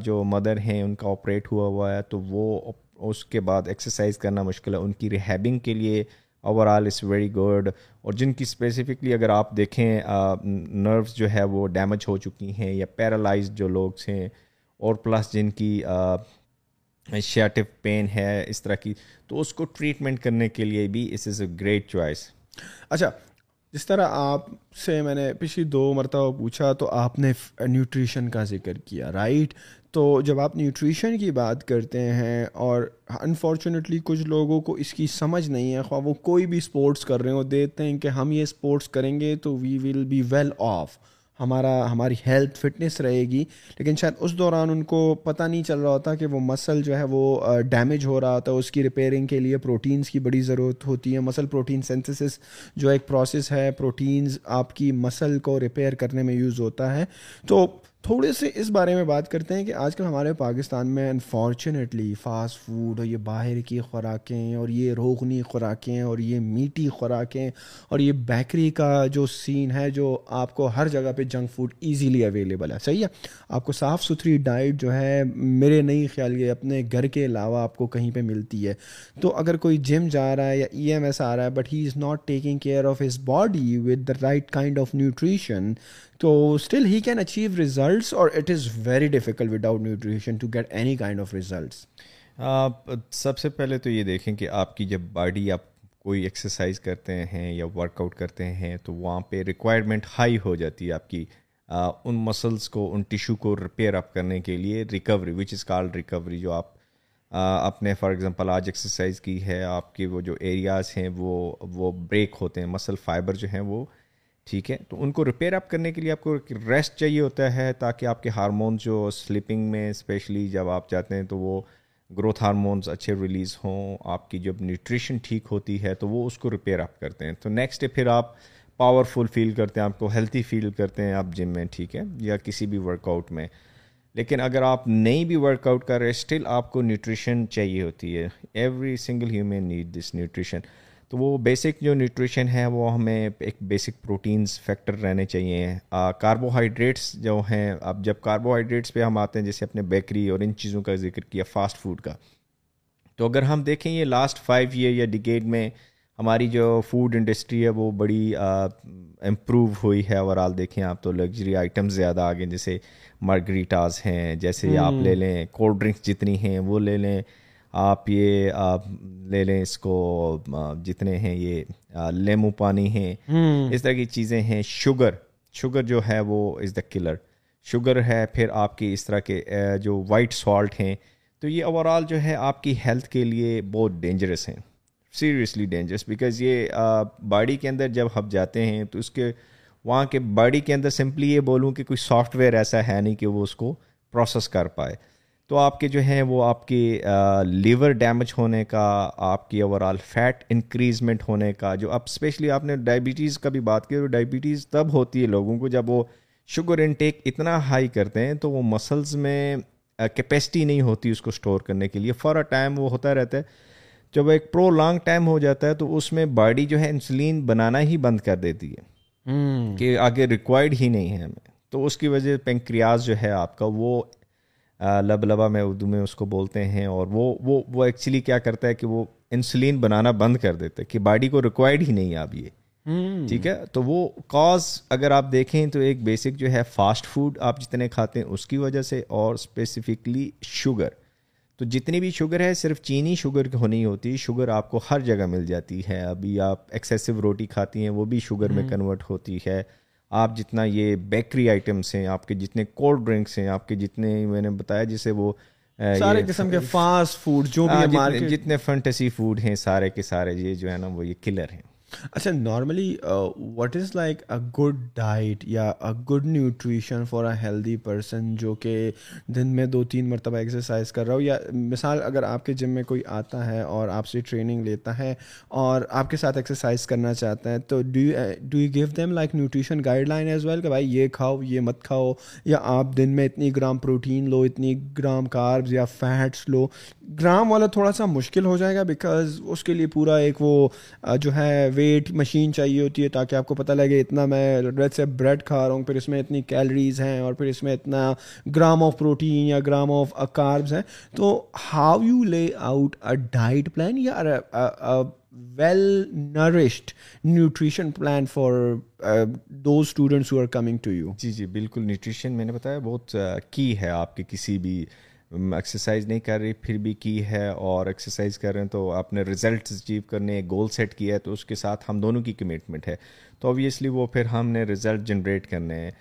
جو مدر ہیں، ان کا آپریٹ ہوا ہوا ہے، تو وہ اس کے بعد ایکسرسائز کرنا مشکل ہے۔ ان کی ریہیبنگ کے لیے overall is very good اور جن کی اسپیسیفکلی اگر آپ دیکھیں نروس جو ہے، وہ ڈیمیج ہو چکی ہیں یا پیرالائز جو لوگ ہیں۔ اور پلس جن کی شیٹو پین ہے، اس طرح کی۔ تو اس کو ٹریٹمنٹ کرنے کے لیے بھی اس از اے گریٹ چوائس اچھا جس طرح آپ سے میں نے پچھلی دو مرتبہ پوچھا تو آپ نے نیوٹریشن کا ذکر کیا رائٹ تو جب آپ نیوٹریشن کی بات کرتے ہیں اور انفارچونیٹلی کچھ لوگوں کو اس کی سمجھ نہیں ہے، خواہ وہ کوئی بھی اسپورٹس کر رہے ہو دیتے ہیں کہ ہم یہ اسپورٹس کریں گے تو we will be well off ہمارا ہماری ہیلتھ فٹنس رہے گی۔ لیکن شاید اس دوران ان کو پتہ نہیں چل رہا ہوتا کہ وہ مسل جو ہے وہ ڈیمیج ہو رہا ہوتا ہے، اس کی ریپیئرنگ کے لیے پروٹینس کی بڑی ضرورت ہوتی ہے۔ مسل پروٹین سینتھسس جو ایک پروسیس ہے پروٹینز آپ کی مسل کو ریپیئر کرنے میں یوز ہوتا ہے۔ تو تھوڑے سے اس بارے میں بات کرتے ہیں کہ آج کل ہمارے پاکستان میں انفارچونیٹلی فاسٹ فوڈ اور یہ باہر کی خوراکیں اور یہ روغنی خوراکیں اور یہ میٹھی خوراکیں اور یہ بیکری کا جو سین ہے جو آپ کو ہر جگہ پہ جنک فوڈ ایزیلی اویلیبل ہے۔ صحیح ہے؟ آپ کو صاف ستھری ڈائٹ جو ہے میرے نہیں خیال یہ اپنے گھر کے علاوہ آپ کو کہیں پہ ملتی ہے۔ تو اگر کوئی جم جا رہا ہے یا ای ایم ایس آ رہا ہے but he is not taking care of his body with the right kind of nutrition تو still he can achieve results اور it is very difficult without nutrition to get any kind of results سب سے پہلے تو یہ دیکھیں کہ آپ کی جب باڈی آپ کوئی ایکسرسائز کرتے ہیں یا ورک آؤٹ کرتے ہیں تو وہاں پہ ریکوائرمنٹ ہائی ہو جاتی ہے آپ کی ان مسلس کو، ان ٹیشو کو ریپیئر اپ کرنے کے لیے recovery which is called recovery جو آپ اپنے فار ایگزامپل آج ایکسرسائز کی ہے، آپ کے وہ جو ایریاز ہیں وہ وہ بریک ہوتے ہیں مسل فائبر جو ہیں وہ ٹھیک ہے؟ تو ان کو ریپیئر اپ کرنے کے لیے آپ کو ریسٹ چاہیے ہوتا ہے تاکہ آپ کے ہارمونس جو سلیپنگ میں اسپیشلی جب آپ چاہتے ہیں تو وہ گروتھ ہارمونس اچھے ریلیز ہوں، آپ کی جب نیوٹریشن ٹھیک ہوتی ہے تو وہ اس کو ریپیئر اپ کرتے ہیں۔ تو نیکسٹ ڈے پھر آپ پاورفل فیل کرتے ہیں، آپ کو ہیلتھی فیل کرتے ہیں آپ جم میں، ٹھیک ہے؟ یا کسی بھی ورک آؤٹ میں۔ لیکن اگر آپ نہیں بھی ورک آؤٹ کر رہے اسٹل آپ کو نیوٹریشن چاہیے ہوتی ہے۔ Every single human need this nutrition تو وہ بیسک جو نیوٹریشن ہے وہ ہمیں ایک بیسک پروٹینس فیکٹر رہنے چاہیے۔ کاربوہائیڈریٹس جو ہیں اب جب کاربوہائیڈریٹس پہ ہم آتے ہیں جیسے اپنے بیکری اور ان چیزوں کا ذکر کیا فاسٹ فوڈ کا۔ تو اگر ہم دیکھیں یہ لاسٹ فائیو ایئر یا ڈکیڈ میں ہماری جو فوڈ انڈسٹری ہے وہ بڑی امپروو ہوئی ہے۔ اوور آل دیکھیں آپ تو لگژری آئٹمز زیادہ آگے جیسے مارگریٹاز ہیں جیسے آپ لے لیں کولڈ ڈرنکس جتنی ہیں وہ لے لیں۔ آپ یہ لے لیں اس کو جتنے ہیں یہ لیمو پانی ہیں اس طرح کی چیزیں ہیں۔ شوگر شوگر جو ہے وہ از دا کلر شوگر ہے پھر آپ کی اس طرح کے جو وائٹ سالٹ ہیں۔ تو یہ اوور آل جو ہے آپ کی ہیلتھ کے لیے بہت ڈینجرس ہیں۔ سیریسلی ڈینجرس بیکاز یہ باڈی کے اندر جب ہم جاتے ہیں تو اس کے وہاں کے باڈی کے اندر سمپلی یہ بولوں کہ کوئی سافٹ ویئر ایسا ہے نہیں کہ وہ اس کو پروسیس کر پائے۔ تو آپ کے جو ہیں وہ آپ کی لیور ڈیمیج ہونے کا آپ کی اوور آل فیٹ انکریزمنٹ ہونے کا جو اب اسپیشلی آپ نے ڈائبٹیز کا بھی بات کی تو ڈائبٹیز تب ہوتی ہے لوگوں کو جب وہ شوگر انٹیک اتنا ہائی کرتے ہیں تو وہ مسلز میں کیپیسٹی نہیں ہوتی اس کو اسٹور کرنے کے لیے. فار اے ٹائم وہ ہوتا رہتا ہے جب ایک پرو لانگ ٹائم ہو جاتا ہے تو اس میں باڈی جو ہے انسولین بنانا ہی بند کر دیتی ہے کہ آگے ریکوائرڈ ہی نہیں ہے ہمیں۔ تو اس کی وجہ پینکریاز جو ہے آپ کا وہ لب لبا میں اردو میں اس کو بولتے ہیں اور وہ وہ وہ ایکچولی کیا کرتا ہے کہ وہ انسولین بنانا بند کر دیتا ہے کہ باڈی کو ریکوائرڈ ہی نہیں اب یہ۔ ٹھیک ہے؟ تو وہ کاز اگر آپ دیکھیں تو ایک بیسک جو ہے فاسٹ فوڈ آپ جتنے کھاتے ہیں اس کی وجہ سے اور اسپیسیفکلی شوگر تو جتنی بھی شوگر ہے صرف چینی شوگر ہونی ہوتی شوگر آپ کو ہر جگہ مل جاتی ہے۔ ابھی آپ ایکسیسو روٹی کھاتی ہیں وہ بھی شوگر میں کنورٹ ہوتی ہے۔ آپ جتنا یہ بیکری آئٹمس ہیں آپ کے جتنے کولڈ ڈرنکس ہیں آپ کے جتنے میں نے بتایا جسے وہ سارے قسم کے فاسٹ فوڈ جو بھی جتنے فنٹسی فوڈ ہیں سارے کے سارے یہ جو ہے نا وہ یہ کلر ہیں۔ اچھا normally what is like a good diet یا a good nutrition for a healthy person جو کہ دن میں دو تین مرتبہ ایکسرسائز کر رہا ہو؟ یا مثال اگر آپ کے جم میں کوئی آتا ہے اور آپ سے ٹریننگ لیتا ہے اور آپ کے ساتھ ایکسرسائز کرنا چاہتا ہے، تو do do you give them like nutrition guideline as well کہ بھائی یہ کھاؤ، یہ مت کھاؤ؟ یا آپ دن میں اتنی گرام پروٹین لو، اتنی گرام کاربز یا فیٹس لو؟ گرام والا تھوڑا سا مشکل ہو جائے گا بیکاز اس کے لیے پورا ایک وہ uh, جو ہے ویٹ مشین چاہیے ہوتی ہے تاکہ آپ کو پتہ لگے اتنا میں ریڈ سے بریڈ کھا رہا ہوں، پھر اس میں اتنی کیلریز ہیں اور پھر اس میں اتنا گرام آف پروٹین یا گرام آف کاربز ہیں۔ تو how you lay out a diet plan یا well nourished nutrition plan for the students who are coming to you جی جی بالکل۔ نیوٹریشن میں نے بتایا، بہت uh, کی ہے آپ کے کسی بھی ایکسرسائز نہیں کر رہی پھر بھی کی ہے اور ایکسرسائز کر رہے ہیں تو آپ نے ریزلٹس اچیو کرنے گول سیٹ کیا ہے تو اس کے ساتھ ہم دونوں کی کمٹمنٹ ہے۔ تو اوبیسلی وہ پھر ہم نے رزلٹ جنریٹ کرنے ہیں۔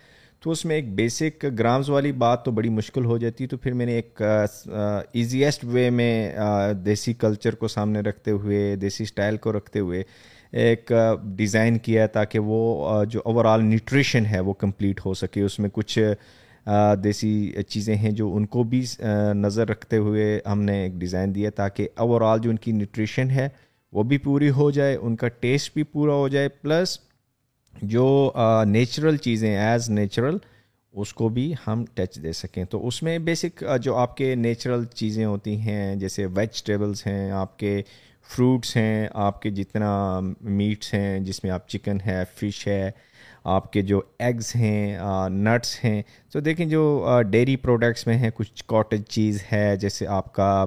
تو اس میں ایک بیسک گرامز والی بات تو بڑی مشکل ہو جاتی، تو پھر میں نے ایک ایزیسٹ وے میں دیسی کلچر کو سامنے رکھتے ہوئے، دیسی اسٹائل کو رکھتے ہوئے ایک ڈیزائن کیا تاکہ وہ جو اوور آل نیوٹریشن ہے وہ کمپلیٹ ہو سکے۔ اس میں کچھ دیسی چیزیں ہیں جو ان کو بھی نظر رکھتے ہوئے ہم نے ایک ڈیزائن دیا تاکہ اوور آل جو ان کی نیوٹریشن ہے وہ بھی پوری ہو جائے، ان کا ٹیسٹ بھی پورا ہو جائے پلس جو نیچرل چیزیں ایز نیچرل اس کو بھی ہم ٹچ دے سکیں۔ تو اس میں بیسک جو آپ کے نیچرل چیزیں ہوتی ہیں، جیسے ویجیٹیبلس ہیں، آپ کے فروٹس ہیں، آپ کے جتنا میٹس ہیں، جس میں آپ چکن ہے فش ہے آپ کے جو ایگز ہیں نٹس ہیں، تو دیکھیں جو ڈیری پروڈکٹس میں ہیں، کچھ کاٹج چیز ہے، جیسے آپ کا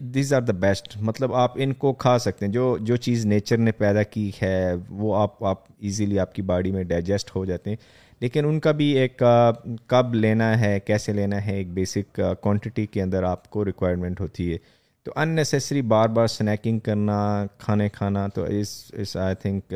دیز آر دا بیسٹ مطلب آپ ان کو کھا سکتے ہیں، جو جو چیز نیچر نے پیدا کی ہے، وہ آپ آپ ایزیلی آپ کی باڈی میں ڈائجسٹ ہو جاتے ہیں۔ لیکن ان کا بھی ایک کب لینا ہے، کیسے لینا ہے، ایک بیسک کوانٹٹی کے اندر آپ کو ریکوائرمنٹ ہوتی ہے۔ تو ان نیسیسری بار بار سنیکنگ کرنا، کھانے کھانا، تو اس اس I think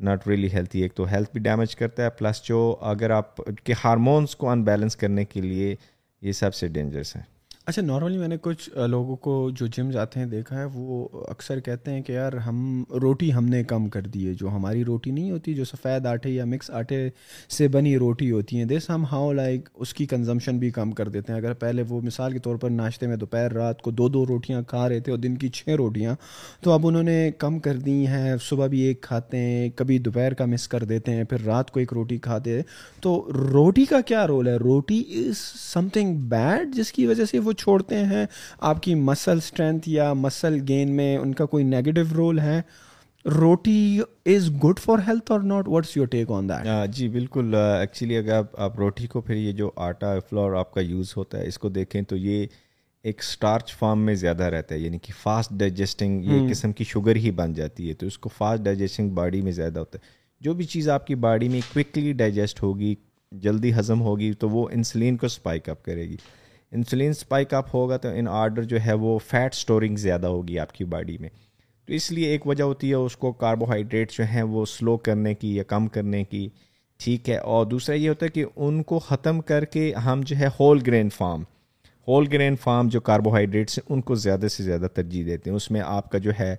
not really healthy ایک تو ہیلتھ بھی ڈیمیج کرتا ہے پلس جو اگر آپ کے ہارمونس کو ان بیلنس کرنے کے لیے یہ سب سے ڈینجرس ہیں۔ اچھا نارملی میں نے کچھ لوگوں کو جو جم جاتے ہیں دیکھا ہے، وہ اکثر کہتے ہیں کہ یار، ہم روٹی ہم نے کم کر دی ہے، جو ہماری روٹی نہیں ہوتی، جو سفید آٹے یا مکس آٹے سے بنی روٹی ہوتی ہیں دس ہم ہاؤ لائک اس کی کنزمپشن بھی کم کر دیتے ہیں۔ اگر پہلے وہ مثال کے طور پر ناشتے میں دوپہر رات کو دو دو روٹیاں کھا رہے تھے اور دن کی چھ روٹیاں، تو اب انہوں نے کم کر دی ہیں۔ صبح بھی ایک کھاتے ہیں، کبھی دوپہر کا مس کر دیتے ہیں، پھر رات کو ایک روٹی کھاتے ہیں۔ تو روٹی کا کیا رول ہے؟ روٹی از سم تھنگ بیڈ جس کی وجہ سے وہ چھوڑتے ہیں آپ کی مسل اسٹرینتھ یا مسل گین میں ان کا کوئی نیگیٹو رول ہے؟ Roti is good for health اور not what's your take on that جی بالکل ایکچولی اگر آپ آپ روٹی کو پھر یہ جو آٹا فلور آپ کا یوز ہوتا ہے اس کو دیکھیں تو یہ ایک اسٹارچ فارم میں زیادہ رہتا ہے یعنی کہ فاسٹ ڈائجسٹنگ یہ قسم کی شوگر ہی بن جاتی ہے تو اس کو فاسٹ ڈائجسٹنگ باڈی میں زیادہ ہوتا ہے۔ جو بھی چیز آپ کی باڈی میں کوئکلی ڈائجسٹ ہوگی جلدی ہضم ہوگی تو وہ انسولین کو اسپائک اپ کرے گی۔ انسولین اسپائک اپ ہوگا تو ان آرڈر جو ہے وہ فیٹ اسٹورنگ زیادہ ہوگی آپ کی باڈی میں۔ تو اس لیے ایک وجہ ہوتی ہے اس کو کاربوہائیڈریٹ جو ہیں وہ سلو کرنے کی یا کم کرنے کی۔ ٹھیک ہے، اور دوسرا یہ ہوتا ہے کہ ان کو ختم کر کے ہم جو ہے whole grain form whole grain form جو کاربوہائیڈریٹس ہیں ان کو زیادہ سے زیادہ ترجیح دیتے ہیں۔ اس میں آپ کا جو ہے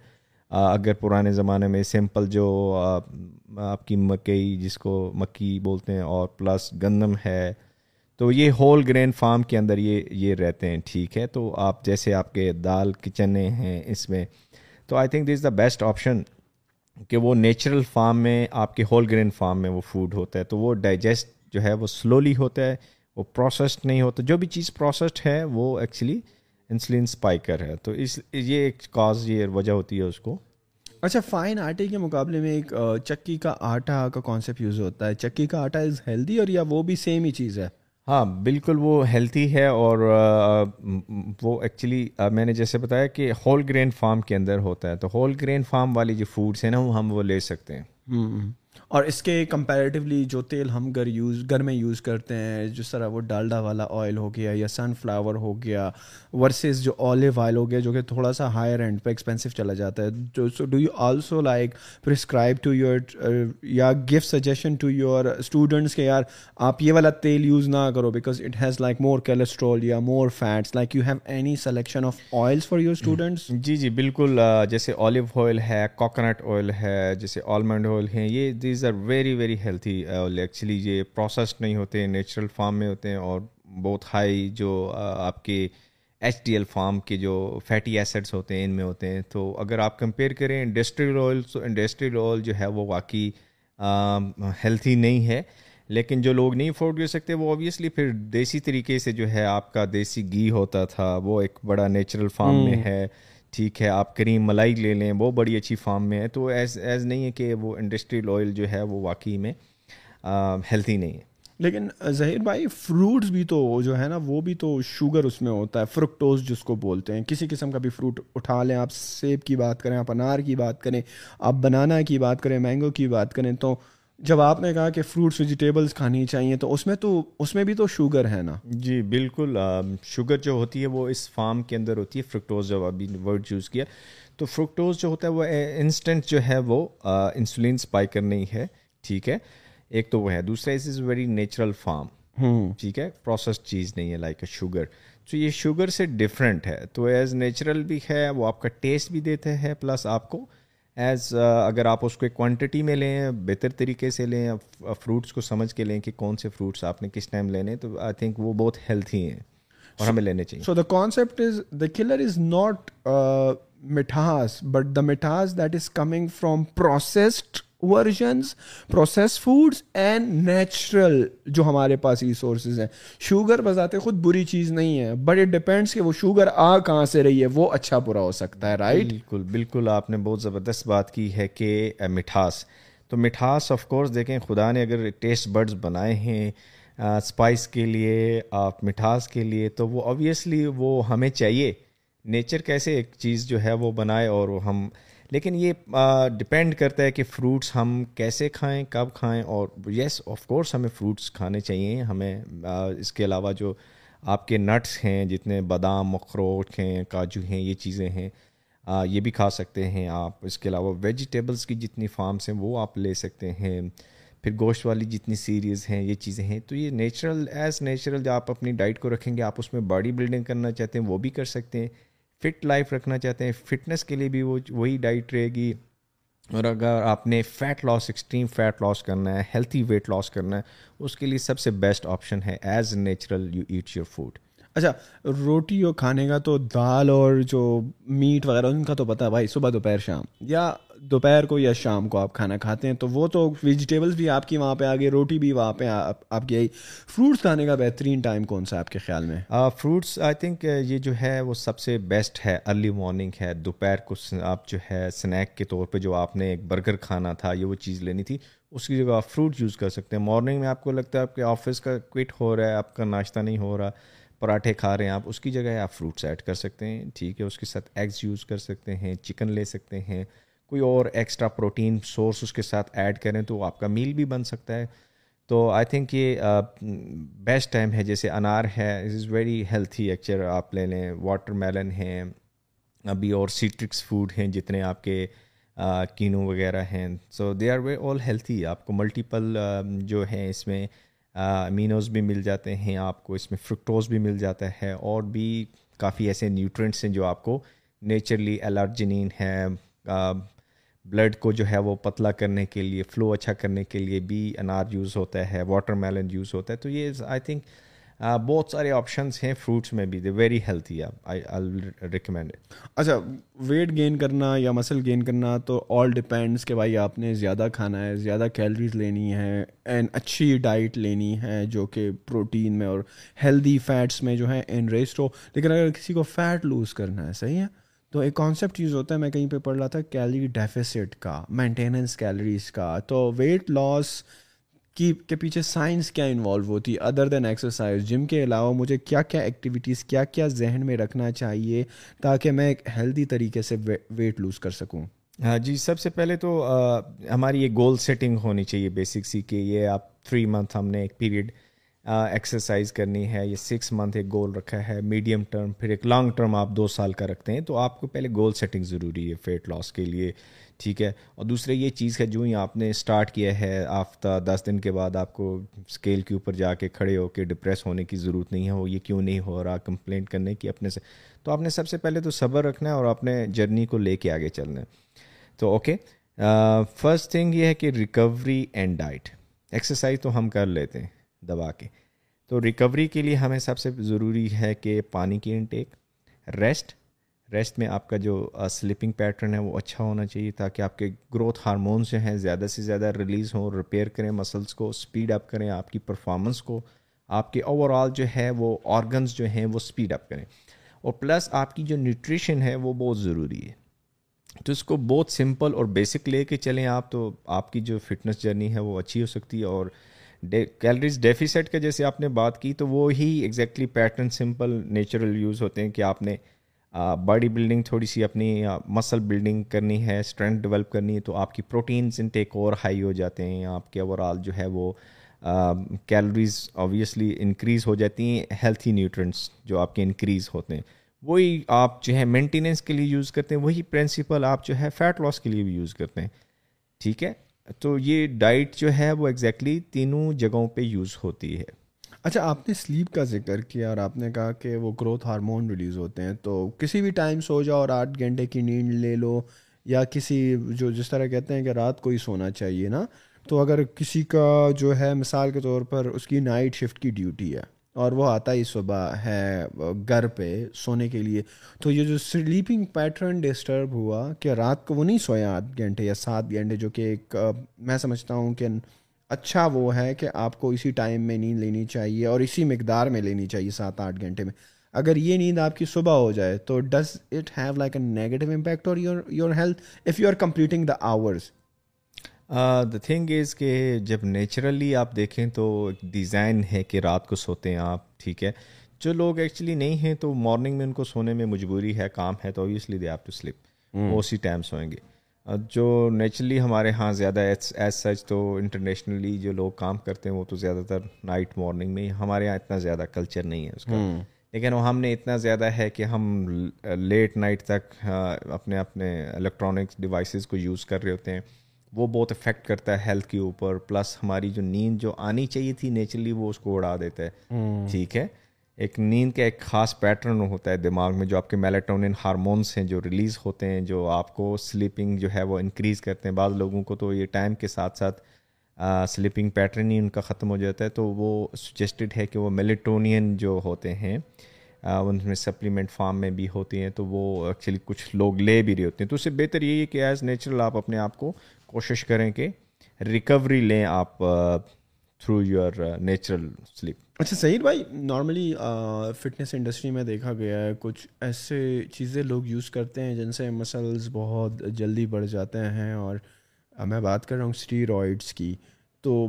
اگر پرانے زمانے میں سمپل جو آپ کی مکئی جس کو مکی بولتے ہیں اور پلس گندم ہے تو یہ ہول گرین فارم کے اندر یہ یہ رہتے ہیں، ٹھیک ہے۔ تو آپ جیسے آپ کے دال کچنے ہیں اس میں، تو I think this the best option کہ وہ نیچرل فارم میں، آپ کے ہول گرین فارم میں وہ فوڈ ہوتا ہے۔ تو وہ ڈائجسٹ جو ہے وہ سلولی ہوتا ہے، وہ پروسیسڈ نہیں ہوتا۔ جو بھی چیز پروسیسڈ ہے، وہ ایکچولی انسولین اسپائکر ہے۔ تو اس، یہ ایک کاز یہ وجہ ہوتی ہے اس کو۔ اچھا فائن آٹے کے مقابلے میں ایک چکی کا آٹا کا کانسیپٹ یوز ہوتا ہے۔ چکی کا آٹا از ہیلدی اور یا وہ بھی سیم ہی چیز ہے؟ ہاں بالکل وہ ہیلتھی ہے اور وہ ایکچولی میں نے جیسے بتایا کہ ہول گرین فارم کے اندر ہوتا ہے۔ تو ہول گرین فارم والی جو فوڈس ہیں نا، وہ ہم وہ لے سکتے ہیں۔ اور اس کے کمپیریٹیولی جو تیل ہم گھر یوز گھر میں یوز کرتے ہیں، جس طرح وہ ڈالڈا والا آئل ہو گیا یا سن فلاور ہو گیا ورسز جو آلیو آئل ہو گیا جو کہ تھوڑا سا ہائر اینڈ پہ ایکسپینسو چلا جاتا ہے۔ So do you also like prescribe to your یا gift suggestion to your students کہ یار آپ یہ والا تیل یوز نہ کرو because it has like more cholesterol یا more fats like you have any selection of oils for your students جی جی بالکل جیسے آلیو آئل ہے کوکونٹ آئل ہے، جیسے آلمنڈ آئل ہیں یہ these are very very healthy actually یہ پروسیسڈ نہیں ہوتے ہیں نیچرل فارم میں ہوتے ہیں اور بہت ہائی جو آپ کے ایچ ڈی ایل فارم کے جو فیٹی ایسڈس ہوتے ہیں ان میں ہوتے ہیں. تو اگر آپ کمپیئر کریں انڈسٹریل آئل تو انڈسٹریل آئل جو ہے وہ واقعی ہیلتھی نہیں ہے. لیکن جو لوگ نہیں افورڈ کر سکتے وہ اوبیسلی پھر دیسی طریقے سے جو ہے آپ کا دیسی گھی ہوتا تھا وہ ایک بڑا نیچرل فارم میں ہے. ٹھیک ہے، آپ کریم ملائی لے لیں، وہ بڑی اچھی فارم میں ہے۔ تو ایز ایز نہیں ہے کہ وہ انڈسٹریل آئل جو ہے، وہ واقعی میں ہیلتھی نہیں ہے۔ لیکن ظہیر بھائی فروٹس بھی تو جو ہے نا، وہ بھی تو شوگر اس میں ہوتا ہے فرکٹوز جس کو بولتے ہیں۔ کسی قسم کا بھی فروٹ اٹھا لیں، آپ سیب کی بات کریں، آپ انار کی بات کریں، آپ بنانا کی بات کریں، مینگو کی بات کریں، تو جب آپ نے کہا کہ فروٹس ویجیٹیبلس کھانی چاہیے تو اس میں تو اس میں بھی تو شوگر ہے نا؟ جی بالکل شوگر جو ہوتی ہے وہ اس فارم کے اندر ہوتی ہے فرکٹوز جب ابھی ورڈ یوز کیا۔ تو فرکٹوز جو ہوتا ہے وہ انسٹنٹ جو ہے وہ انسولین اسپائکر نہیں ہے ٹھیک ہے؟ ایک تو وہ ہے۔ دوسرا اس از ویری نیچرل فارم ٹھیک ہے؟ پروسیسڈ چیز نہیں ہے لائک اے شوگر تو یہ شوگر سے ڈفرینٹ ہے۔ تو ایز نیچرل بھی ہے وہ آپ کا ٹیسٹ بھی دیتے ہیں پلس آپ کو ایز uh, اگر آپ اس کو ایک کوانٹٹی میں لیں، بہتر طریقے سے لیں فروٹس کو سمجھ کے لیں کہ کون سے فروٹس آپ نے کس ٹائم لینے، تو آئی تھنک وہ بہت ہیلتھی ہیں اور ہمیں لینے چاہیے۔ So the concept is the killer is not مٹھاس بٹ دا مٹھاس that is coming from processed versions process foods and natural جو ہمارے پاس ریسورسز ہیں۔ شوگر بذات خود بری چیز نہیں ہے بٹ اٹ ڈپینڈس کہ وہ شوگر آ کہاں سے رہی ہے، وہ اچھا برا ہو سکتا ہے رائٹ بالکل بالکل آپ نے بہت زبردست بات کی ہے کہ مٹھاس۔ تو مٹھاس آف کورس دیکھیں، خدا نے اگر ٹیسٹ برڈز بنائے ہیں اسپائس کے لیے، آپ مٹھاس کے لیے، تو وہ آبویسلی وہ ہمیں چاہیے۔ نیچر کیسے ایک چیز جو ہے وہ بنائے اور ہم لیکن یہ ڈپینڈ کرتا ہے کہ فروٹس ہم کیسے کھائیں، کب کھائیں اور یس آف کورس ہمیں فروٹس کھانے چاہیے، ہمیں اس کے علاوہ جو آپ کے نٹس ہیں، جتنے بادام، اخروٹ ہیں، کاجو ہیں، یہ چیزیں ہیں یہ بھی کھا سکتے ہیں آپ. اس کے علاوہ ویجیٹیبلس کی جتنی فارمس ہیں وہ آپ لے سکتے ہیں. پھر گوشت والی جتنی سیریز ہیں، یہ چیزیں ہیں. تو یہ نیچرل ایز نیچرل جو آپ اپنی ڈائٹ کو رکھیں گے، آپ اس میں باڈی بلڈنگ کرنا چاہتے ہیں، وہ بھی کر سکتے ہیں. فٹ لائف رکھنا چاہتے ہیں، فٹنس کے لیے بھی وہ، وہی ڈائٹ رہے گی۔ اور اگر آپ نے fat loss extreme fat loss کرنا ہے ہیلتھی ویٹ لاس کرنا ہے، اس کے لیے سب سے بیسٹ آپشن ہے as natural you eat your food اچھا روٹی اور کھانے کا تو دال اور جو میٹ وغیرہ، ان کا تو پتہ ہے بھائی، صبح، دوپہر، شام۔ یا دوپہر کو یا شام کو آپ کھانا کھاتے ہیں، تو وہ تو ویجیٹیبلس بھی آپ کی وہاں پہ آ گئی روٹی بھی وہاں پہ آپ کی آئی۔ فروٹس کھانے کا بہترین ٹائم کون سا آپ کے خیال میں؟ فروٹس آئی تھنک یہ جو ہے وہ سب سے بیسٹ ہے ارلی مارننگ ہے۔ دوپہر کو آپ جو ہے اسنیک کے طور پہ جو آپ نے ایک برگر کھانا تھا، یہ وہ چیز لینی تھی۔ اس کی جگہ آپ فروٹ یوز کر سکتے ہیں۔ مارننگ میں آپ کو لگتا ہے آپ کے آفس کا کوئٹ ہو رہا ہے، آپ کا ناشتہ نہیں ہو رہا۔ پراٹھے کھا رہے ہیں، آپ اس کی جگہ آپ فروٹس ایڈ کر سکتے ہیں، ٹھیک ہے، اس کے ساتھ ایگز یوز کر سکتے ہیں چکن لے سکتے ہیں، کوئی اور ایکسٹرا پروٹین سورس اس کے ساتھ ایڈ کریں تو آپ کا میل بھی بن سکتا ہے۔ تو آئی تھنک یہ بیسٹ ٹائم ہے، جیسے انار ہے it is very healthy actually آپ لے لیں۔ واٹر میلن ہیں ابھی اور سیٹرکس فوڈ ہیں جتنے آپ کے کینو وغیرہ ہیں۔ سو they are way all healthy آپ کو ملٹیپل جو ہیں اس میں امینوز بھی مل جاتے ہیں آپ کو، اس میں فرکٹوز بھی مل جاتا ہے اور بھی کافی ایسے نیوٹرینٹس ہیں جو آپ کو نیچرلی الرجنین ہے بلڈ کو جو ہے وہ پتلا کرنے کے لیے فلو اچھا کرنے کے لیے بھی انار یوز ہوتا ہے واٹر میلن یوز ہوتا ہے، تو یہ آئی تھنک بہت سارے آپشنس ہیں فروٹس میں بھی دے ویری ہیلتھی ریکمینڈ اچھا ویٹ گین کرنا یا مسل گین کرنا تو آل ڈپینڈس کہ بھائی آپ نے زیادہ کھانا ہے، زیادہ کیلریز لینی ہے اینڈ اچھی ڈائٹ لینی ہے جو کہ پروٹین میں اور ہیلدی فیٹس میں جو ہے ان ریسٹ ہو۔ لیکن اگر کسی کو فیٹ لوز کرنا ہے، صحیح ہے؟ تو ایک کانسیپٹ یوز ہوتا ہے، میں کہیں پہ پڑھ رہا تھا کیلری ڈیفیسٹ کا مینٹیننس کیلریز کا۔ تو ویٹ لاس کی، کے پیچھے سائنس کیا انوالو ہوتی ہے ادر دین ایکسرسائز جم کے علاوہ مجھے کیا کیا ایکٹیویٹیز کیا کیا ذہن میں رکھنا چاہیے تاکہ میں ایک ہیلدی طریقے سے ویٹ لوز کر سکوں؟ ہاں جی سب سے پہلے تو ہماری یہ گول سیٹنگ ہونی چاہیے بیسک سی کہ یہ آپ تھری منتھ ہم نے ایک پیریڈ ایکسرسائز کرنی ہے، یہ سکس منتھ ایک گول رکھا ہے میڈیم ٹرم پھر ایک لانگ ٹرم آپ دو سال کا رکھتے ہیں، تو آپ کو پہلے گول سیٹنگ ضروری ہے فیٹ لاس کے لیے۔ ٹھیک ہے۔ اور دوسرے یہ چیز ہے، جو ہی آپ نے اسٹارٹ کیا ہے آفتہ دس دن کے بعد آپ کو اسکیل کے اوپر جا کے کھڑے ہو کے ڈپریس ہونے کی ضرورت نہیں ہے، وہ یہ کیوں نہیں ہو رہا کمپلینٹ کرنے کی اپنے سے۔ تو آپ نے سب سے پہلے تو صبر رکھنا ہے اور اپنے جرنی کو لے کے آگے چلنا ہے۔ تو اوکے فرسٹ تھنگ یہ ہے کہ ریکوری اینڈ ڈائٹ ایکسرسائز تو ہم کر لیتے ہیں دبا کے۔ تو ریکوری کے لیے ہمیں سب سے ضروری ہے کہ پانی کی انٹیک ریسٹ ریسٹ میں آپ کا جو سلیپنگ پیٹرن ہے وہ اچھا ہونا چاہیے تاکہ آپ کے گروتھ ہارمونس جو ہیں زیادہ سے زیادہ ریلیز ہوں ریپیئر کریں مسلس کو اسپیڈ اپ کریں، آپ کی پرفارمنس کو، آپ کے اوور آل جو ہے وہ آرگنز جو ہیں وہ اسپیڈ اپ کریں. اور پلس آپ کی جو نیوٹریشن ہے وہ بہت ضروری ہے. تو اس کو بہت سمپل اور بیسک لے کے چلیں آپ تو آپ کی جو فٹنس جرنی ہے وہ اچھی ہو سکتی ہے اور کیلریز ڈیفیسٹ کا جیسے آپ نے بات کی تو وہ ہی exactly pattern simple natural use ہوتے ہیں کہ آپ نے باڈی بلڈنگ تھوڑی سی اپنی مسل بلڈنگ کرنی ہے اسٹرینتھ ڈیولپ کرنی ہے، تو آپ کی پروٹینس انٹیک اور ہائی ہو جاتے ہیں آپ کے اوور آل جو ہے وہ کیلریز آبویسلی انکریز ہو جاتی ہیں ہیلتھی نیوٹرنٹس جو آپ کے انکریز ہوتے ہیں۔ وہی آپ جو ہے مینٹیننس کے لیے یوز کرتے ہیں، وہی پرنسپل آپ جو ہے فیٹ لاس کے لیے بھی یوز کرتے ہیں۔ ٹھیک ہے؟ تو یہ ڈائٹ جو ہے وہ ایگزیکٹلی تینوں جگہوں پہ یوز ہوتی ہے۔ اچھا آپ نے سلیپ کا ذکر کیا اور آپ نے کہا کہ وہ گروتھ ہارمون ریلیز ہوتے ہیں، تو کسی بھی ٹائم سو جاؤ اور آٹھ گھنٹے کی نیند لے لو یا کسی جو جس طرح کہتے ہیں کہ رات کو ہی سونا چاہیے نا، تو اگر کسی کا جو ہے مثال کے طور پر اس کی نائٹ شفٹ کی ڈیوٹی ہے اور وہ آتا ہی صبح ہے گھر پہ سونے کے لیے، تو یہ جو سلیپنگ پیٹرن ڈسٹرب ہوا کہ رات کو وہ نہیں سویا آٹھ گھنٹے یا سات گھنٹے، جو کہ ایک، میں سمجھتا ہوں کہ اچھا وہ ہے کہ آپ کو اسی ٹائم میں نیند لینی چاہیے اور اسی مقدار میں لینی چاہیے سات آٹھ گھنٹے میں۔ اگر یہ نیند آپ کی صبح ہو جائے تو does it have like a negative impact or your your health if you are completing the hours the thing is کہ جب نیچرلی آپ دیکھیں تو ایک ڈیزائن ہے کہ رات کو سوتے ہیں آپ ٹھیک ہے۔ جو لوگ ایکچولی نہیں ہیں تو مارننگ میں ان کو سونے میں مجبوری ہے کام ہے تو اوبیسلی دے آپ ٹو سلپ وہ اسی ٹائم سوئیں گے۔ جو نیچرلی ہمارے ہاں زیادہ ایز سچ تو انٹرنیشنلی جو لوگ کام کرتے ہیں وہ تو زیادہ تر نائٹ مارننگ میں ہمارے یہاں اتنا زیادہ کلچر نہیں ہے اس کا۔ لیکن وہ ہم نے اتنا زیادہ ہے کہ ہم لیٹ نائٹ تک اپنے اپنے الیکٹرانکس ڈیوائسیز کو یوز کر رہے ہوتے ہیں۔ وہ بہت افیکٹ کرتا ہے ہیلتھ کے اوپر۔ پلس ہماری جو نیند جو آنی چاہیے تھی نیچرلی وہ اس کو اڑا دیتا ہے۔ ٹھیک ہے؟ ایک نیند کا ایک خاص پیٹرن ہوتا ہے دماغ میں جو آپ کے میلیٹونن ہارمونس ہیں جو ریلیز ہوتے ہیں، جو آپ کو سلیپنگ جو ہے وہ انکریز کرتے ہیں۔ بعض لوگوں کو تو یہ ٹائم کے ساتھ ساتھ سلیپنگ پیٹرن ہی ان کا ختم ہو جاتا ہے۔ تو وہ سجیسٹڈ ہے کہ وہ میلیٹونین جو ہوتے ہیں ان میں سپلیمنٹ فارم میں بھی ہوتی ہیں۔ تو وہ ایکچولی کچھ لوگ لے بھی رہے ہوتے ہیں۔ تو اس سے بہتر یہی ہے کہ ایز نیچرل آپ اپنے آپ کو کوشش کریں کہ ریکوری لیں آپ تھرو یور نیچرل سلیپ اچھا سعید بھائی نارملی فٹنس انڈسٹری میں دیکھا گیا ہے، کچھ ایسے چیزیں لوگ یوز کرتے ہیں جن سے مسلز بہت جلدی بڑھ جاتے ہیں اور میں بات کر رہا ہوں اسٹیرائڈس کی۔ تو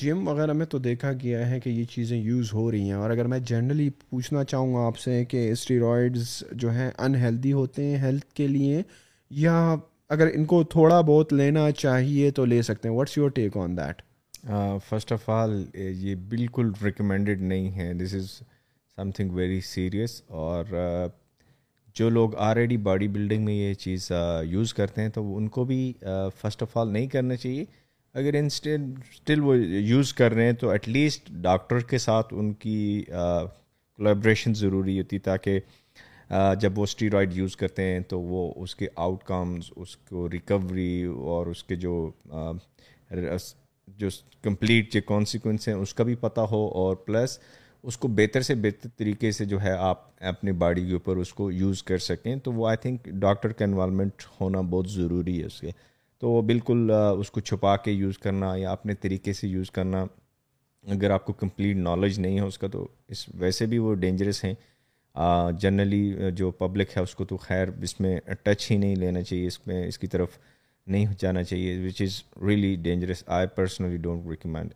جم وغیرہ میں تو دیکھا گیا ہے کہ یہ چیزیں یوز ہو رہی ہیں۔ اور اگر میں جنرلی پوچھنا چاہوں گا آپ سے کہ اسٹیرائڈز جو ہیں انہیلدی ہوتے ہیں ہیلتھ کے لیے، یا اگر ان کو تھوڑا بہت لینا چاہیے تو لے سکتے ہیں۔ What's your take on that first of all یہ بالکل ریکمینڈیڈ نہیں ہے. This is something very serious اور جو لوگ آلریڈی باڈی بلڈنگ میں یہ چیز یوز کرتے ہیں تو ان کو بھی فرسٹ آف آل نہیں کرنا چاہیے. اگر اسٹل وہ یوز کر رہے ہیں تو ایٹ لیسٹ ڈاکٹر کے ساتھ ان کی کولیبریشن ضروری ہوتی تاکہ جب وہ اسٹیرائڈ یوز کرتے ہیں تو وہ اس کے آؤٹ کمز اس کو ریکوری اور اس کے جو جو کمپلیٹ جو کانسیکوینس ہیں، اس کا بھی پتہ ہو اور پلس اس کو بہتر سے بہتر طریقے سے جو ہے آپ اپنے باڈی کے اوپر اس کو یوز کر سکیں۔ تو وہ آئی تھنک ڈاکٹر کا انوالومنٹ ہونا بہت ضروری ہے اس کے۔ تو وہ بالکل اس کو چھپا کے یوز کرنا یا اپنے طریقے سے یوز کرنا۔ اگر آپ کو کمپلیٹ نالج نہیں ہے اس کا تو اس، ویسے بھی وہ ڈینجرس ہیں۔ جنرلی جو پبلک ہے اس کو تو خیر اس میں ٹچ ہی نہیں لینا چاہیے۔ اس میں، اس کی طرف نہیں جانا چاہیے which is really dangerous I personally don't recommend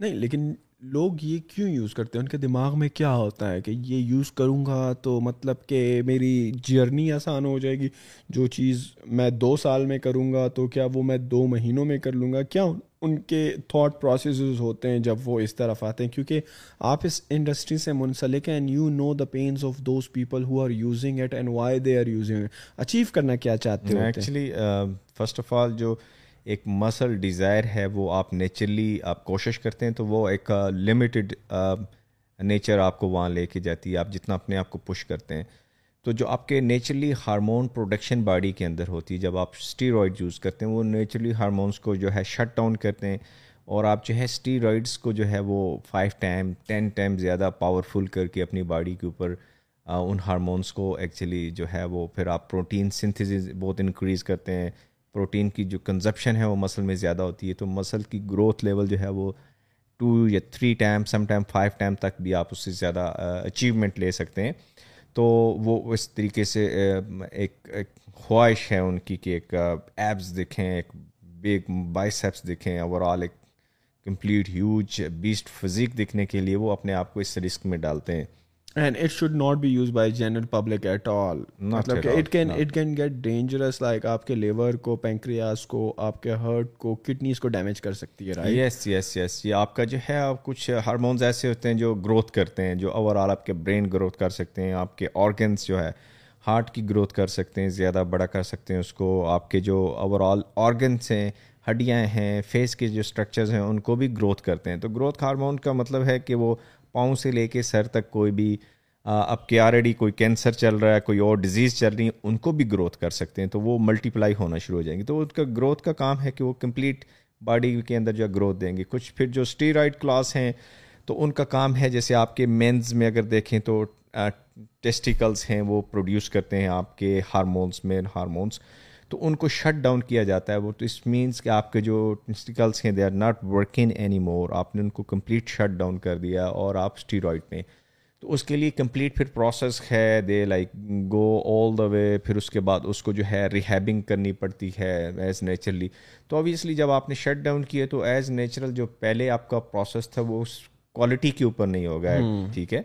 نہیں، لیکن لوگ یہ کیوں یوز کرتے ہیں؟ ان کے دماغ میں کیا ہوتا ہے کہ یہ یوز کروں گا تو مطلب کہ میری جرنی آسان ہو جائے گی۔ جو چیز میں دو سال میں کروں گا تو کیا وہ میں دو مہینوں میں کر لوں گا؟ کیا ان کے تھاٹ پروسیسز ہوتے ہیں جب وہ اس طرف آتے ہیں، کیونکہ آپ اس انڈسٹری سے منسلک ہیں and you know the pains of those people who are using it and why they are using achieve کرنا کیا چاہتے ہیں؟ ایکچولی فرسٹ آف آل جو ایک مسل ڈیزائر ہے، وہ آپ نیچرلی آپ کوشش کرتے ہیں تو وہ ایک uh, لمیٹڈ نیچر uh, آپ کو وہاں لے کے جاتی ہے، آپ جتنا اپنے آپ کو پش کرتے ہیں۔ تو جو آپ کے نیچرلی ہارمون پروڈکشن باڈی کے اندر ہوتی ہے، جب آپ اسٹیرائڈ یوز کرتے ہیں، وہ نیچرلی ہارمونس کو جو ہے شٹ ڈاؤن کرتے ہیں اور آپ جو ہے اسٹیرائڈس کو جو ہے وہ فائیو ٹائم ٹین ٹائم زیادہ پاورفل کر کے اپنی باڈی کے اوپر ان ہارمونس کو ایکچولی جو ہے وہ پھر آپ پروٹین سنتھیز بہت انکریز کرتے ہیں۔ پروٹین کی جو کنزپشن ہے وہ مسل میں زیادہ ہوتی ہے، تو مسل کی گروتھ لیول جو ہے وہ ٹو یا three time some time five time تک بھی آپ اس سے زیادہ اچیومنٹ لے سکتے ہیں۔ تو وہ اس طریقے سے ایک ایک خواہش ہے ان کی کہ ایک ایپس دکھیں ایک بگ بائس ایپس دکھیں اوور آل ایک کمپلیٹ ہیوج بیسٹ فزیک دکھنے کے لیے وہ اپنے آپ کو اس رسک میں ڈالتے ہیں۔ And it should not be use by general public at all مطلب کہ it can it can get dangerous like آپ کے لیور کو پینکریاس کو آپ کے ہارٹ کو کڈنیز کو ڈیمیج کر سکتی ہے رائٹ یس یس یس یہ آپ کا جو ہے آپ کچھ ہارمونز ایسے ہوتے ہیں جو گروتھ کرتے ہیں جو اوور آل آپ کے برین گروتھ کر سکتے ہیں آپ کے آرگنس جو ہے ہارٹ کی گروتھ کر سکتے ہیں زیادہ بڑا کر سکتے ہیں اس کو آپ کے جو اوور آل آرگنس ہیں ہڈیاں ہیں فیس کے جو اسٹرکچرز ہیں ان کو بھی گروتھ کرتے ہیں تو گروتھ ہارمون کا مطلب ہے کہ وہ پاؤں سے لے کے سر تک کوئی بھی اب کے آلریڈی کوئی کینسر چل رہا ہے، کوئی اور ڈیزیز چل رہی ہے، ان کو بھی گروتھ کر سکتے ہیں۔ تو وہ ملٹی پلائی ہونا شروع ہو جائیں گے۔ تو ان کا گروتھ کا کام ہے کہ وہ کمپلیٹ باڈی کے اندر جو گروتھ دیں گے۔ کچھ پھر جو اسٹیرائڈ کلاس ہیں، تو ان کا کام ہے جیسے آپ کے مینز میں اگر دیکھیں تو ٹیسٹیکلس ہیں، وہ پروڈیوس کرتے ہیں آپ کے ہارمونس مین ہارمونس تو ان کو شٹ ڈاؤن کیا جاتا ہے وہ تو اس مینس کہ آپ کے جو ٹیسٹیکلس ہیں they are not working any more آپ نے ان کو کمپلیٹ شٹ ڈاؤن کر دیا اور آپ اسٹیرائڈ میں. تو اس کے لیے کمپلیٹ پھر پروسیس ہے. دے لائک گو آل دا وے پھر اس کے بعد اس کو جو ہے ریہیبنگ کرنی پڑتی ہے ایز نیچرلی تو اوبیسلی جب آپ نے شٹ ڈاؤن کیے تو ایز نیچرل جو پہلے آپ کا پروسیس تھا وہ اس کوالٹی کے اوپر نہیں ہوگا. ٹھیک ہے؟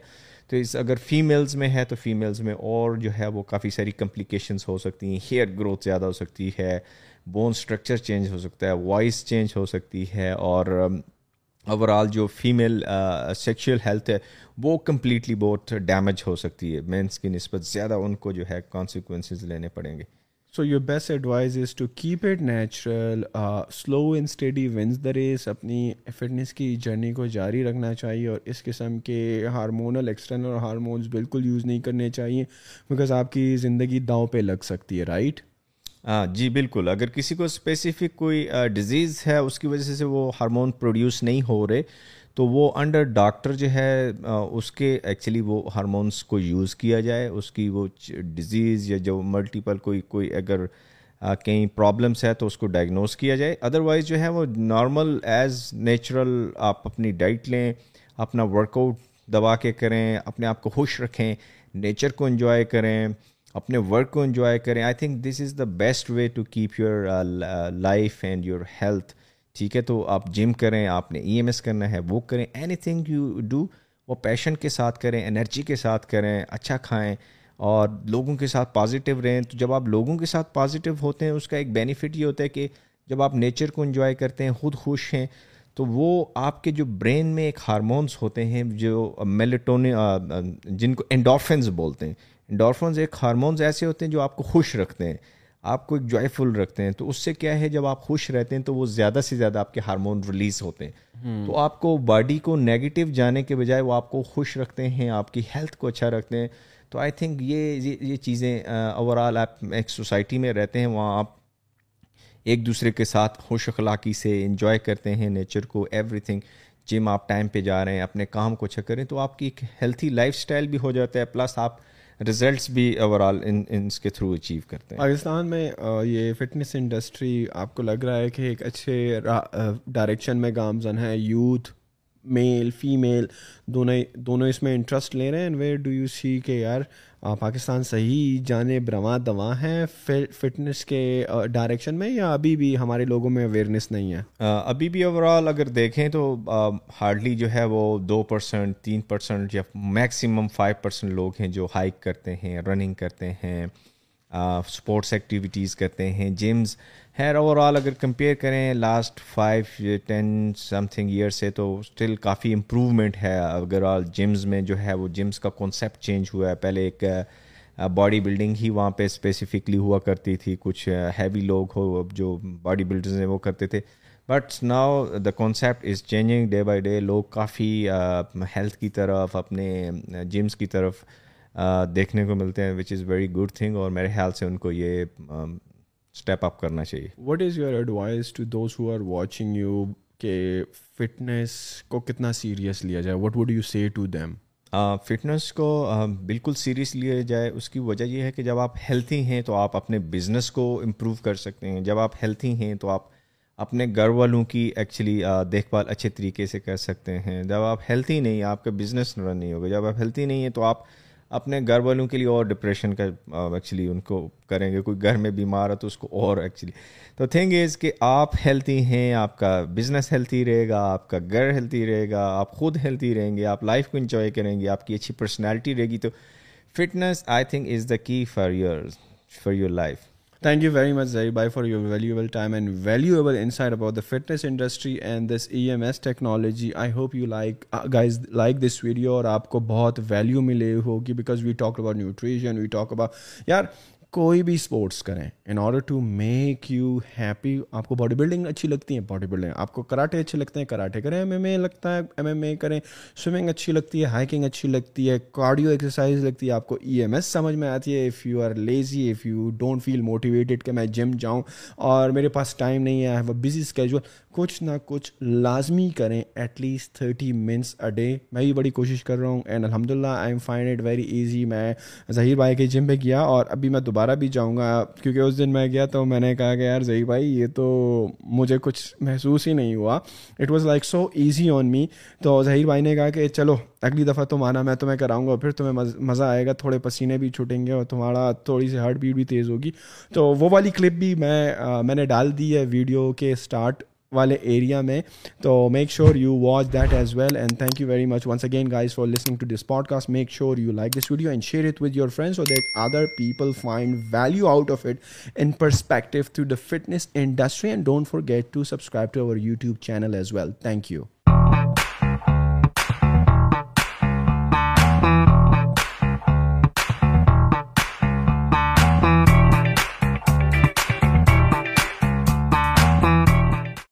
تو اس اگر فیمیلز میں ہے تو فیمیلز میں اور جو ہے وہ کافی ساری کمپلیکیشنس ہو سکتی ہیں۔ ہیئر گروتھ زیادہ ہو سکتی ہے بون اسٹرکچر چینج ہو سکتا ہے وائس چینج ہو سکتی ہے اور um, اوور آل جو فیمیل سیکشل ہیلتھ ہے وہ کمپلیٹلی بہت ڈیمیج ہو سکتی ہے۔ مینس کی نسبت زیادہ ان کو جو ہے کانسیکوینسز لینے پڑیں گے۔ So your best advice is to keep it natural slow and steady wins the race اپنی فٹنس کی جرنی کو جاری رکھنا چاہیے اور اس قسم کے ہارمونل ایکسٹرنل ہارمونس بالکل یوز نہیں کرنے چاہیے بیکاز آپ کی زندگی داؤں پہ لگ سکتی ہے رائٹ ہاں جی بالکل اگر کسی کو اسپیسیفک کوئی ڈیزیز ہے اس کی وجہ سے وہ ہارمون پروڈیوس نہیں ہو رہے تو وہ انڈر ڈاکٹر جو ہے اس کے ایکچولی وہ ہارمونس کو یوز کیا جائے، اس کی وہ ڈیزیز یا جو ملٹیپل کوئی کوئی اگر کہیں پرابلمس ہے تو اس کو ڈائگنوز کیا جائے۔ ادروائز جو ہے وہ نارمل ایز نیچرل آپ اپنی ڈائٹ لیں، اپنا ورک آؤٹ دبا کے کریں، اپنے آپ کو خوش رکھیں نیچر کو انجوائے کریں، اپنے ورک کو انجوائے کریں۔ I think this is the best way to keep your life and your health ٹھیک ہے، تو آپ جم کریں، آپ نے ای ایم ایس کرنا ہے، وہ کریں اینی تھنگ یو ڈو وہ پیشن کے ساتھ کریں انرجی کے ساتھ کریں اچھا کھائیں، اور لوگوں کے ساتھ پازیٹیو رہیں۔ تو جب آپ لوگوں کے ساتھ پازیٹیو ہوتے ہیں، اس کا ایک بینیفٹ یہ ہوتا ہے کہ جب آپ نیچر کو انجوائے کرتے ہیں، خود خوش ہیں، تو وہ آپ کے جو برین میں ایک ہارمونس ہوتے ہیں، جو میلیٹون جن کو انڈورفنز بولتے ہیں۔ انڈورفنز ایک ہارمونز ایسے ہوتے ہیں جو آپ کو خوش رکھتے ہیں۔ آپ کو ایک جوائے فل رکھتے ہیں تو اس سے کیا ہے جب آپ خوش رہتے ہیں تو وہ زیادہ سے زیادہ آپ کے ہارمون ریلیز ہوتے ہیں۔ تو آپ کو باڈی کو نیگیٹو جانے کے بجائے وہ آپ کو خوش رکھتے ہیں آپ کی ہیلتھ کو اچھا رکھتے ہیں۔ تو آئی تھنک یہ یہ چیزیں اوور آل آپ ایک سوسائٹی میں رہتے ہیں وہاں آپ ایک دوسرے کے ساتھ خوش اخلاقی سے انجوائے کرتے ہیں نیچر کو ایوری تھنگ جم آپ ٹائم پہ جا رہے ہیں اپنے کام کو اچھا کریں تو آپ کی ایک ہیلتھی لائف اسٹائل بھی ہو جاتا ہے۔ پلس آپ ریزلٹس بھی اوور آل ان اس کے تھرو اچیو کرتے ہیں. پاکستان میں یہ فٹنس انڈسٹری آپ کو لگ رہا ہے کہ ایک اچھے ڈائریکشن میں گامزن ہے یوتھ میل فیمیل دونوں دونوں اس میں انٹرسٹ لے رہے ہیں. And where do you see کہ یار پاکستان صحیح جانب رواں دواں ہیں فٹنس کے ڈائریکشن میں یا ابھی بھی ہمارے لوگوں میں اویئرنیس نہیں ہے؟ ابھی بھی اوور آل اگر دیکھیں تو ہارڈلی جو ہے وہ دو پرسنٹ تین پرسنٹ یا میکسیمم فائیو پرسنٹ لوگ ہیں جو ہائک کرتے ہیں رننگ کرتے ہیں اسپورٹس ایکٹیویٹیز کرتے ہیں جمز خیر اوور آل اگر کمپیئر کریں last five ten some thing year سے تو اسٹل کافی امپروومنٹ ہے۔ اگر آل جمز میں جو ہے وہ جمز کا کانسیپٹ چینج ہوا ہے۔ پہلے ایک uh, باڈی بلڈنگ ہی وہاں پہ اسپیسیفکلی ہوا کرتی تھی۔ کچھ uh, ہیوی لوگ ہو جو باڈی بلڈرز ہیں وہ کرتے تھے۔ But now the concept is changing day by day لوگ کافی uh, ہیلتھ کی طرف، اپنے جمس کی طرف دیکھنے کو ملتے ہیں which is very good thing اور میرے خیال سے ان کو یہ um, اسٹیپ اپ کرنا چاہیے۔ What is your advice to those who are watching you کہ فٹنس کو کتنا سیریس لیا جائے؟ What would you see to them fitness کو بالکل سیریس لیا جائے۔ اس کی وجہ یہ ہے کہ جب آپ ہیلتھی ہیں تو آپ اپنے بزنس کو امپروو کر سکتے ہیں۔ جب آپ ہیلتھی ہیں تو آپ اپنے گھر والوں کی ایکچولی دیکھ بھال اچھے طریقے سے کر سکتے ہیں۔ جب آپ ہیلتھی نہیں آپ کا بزنس رن نہیں ہوگا۔ جب آپ ہیلتھی نہیں ہیں تو آپ اپنے گھر والوں کے لیے اور ڈپریشن کا ایکچولی ان کو کریں گے۔ کوئی گھر میں بیمار ہے تو اس کو اور ایکچولی تو تھنگ از کہ آپ ہیلتھی ہیں، آپ کا بزنس ہیلتھی رہے گا، آپ کا گھر ہیلتھی رہے گا، آپ خود ہیلتھی رہیں گے، آپ لائف کو انجوائے کریں گے، آپ کی اچھی پرسنالٹی رہے گی۔ تو fitness I think is the key for your for your life thank you very much Zai by for your valuable time and valuable insight about the fitness industry and this E M S technology I hope you like like this video اور آپ کو بہت value ملی ہوگی because we talk about nutrition we talk about یار کوئی بھی sports کریں in order to make you happy آپ کو باڈی بلڈنگ اچھی لگتی ہے باڈی بلڈنگ آپ کو کراٹے اچھے لگتے ہیں، کراٹے کریں ایم ایم اے لگتا ہے ایم ایم اے کریں سوئمنگ اچھی لگتی ہے ہائکنگ اچھی لگتی ہے کارڈیو ایکسرسائز لگتی ہے، آپ کو ای ایم ایس سمجھ میں آتی ہے if you are lazy if you don't feel motivated کہ میں جم جاؤں اور میرے پاس ٹائم نہیں ہے بزی اسکیجول کچھ نہ کچھ لازمی کریں at least thirty minutes a day میں بھی بڑی کوشش کر رہا ہوں اینڈ الحمد للہ I am find it very easy میں ظہیر بھائی کے جم پہ گیا اور ابھی میں دوبارہ بھی جاؤں گا کیونکہ اس دن میں گیا تو میں نے کہا کہ یار ظہیر بھائی یہ تو مجھے کچھ محسوس ہی نہیں ہوا. It was like so easy on me تو ظہیر بھائی نے کہا کہ چلو اگلی دفعہ تم آنا میں تمہیں کراؤں گا پھر تمہیں مزہ آئے گا. تھوڑے پسینے بھی چھوٹیں گے اور تمہارا تھوڑی سی ہارٹ بیٹ بھی تیز ہوگی. تو وہ والی کلپ بھی میں میں نے ڈال دی ہے ویڈیو کے اسٹارٹ والے ایریا میں. تو make sure you watch that as well and thank you very much once again guys for listening to this podcast make sure you like this video and share it with your friends that other people find value out of it in perspective to the fitness industry and don't forget to subscribe to our YouTube channel as well thank you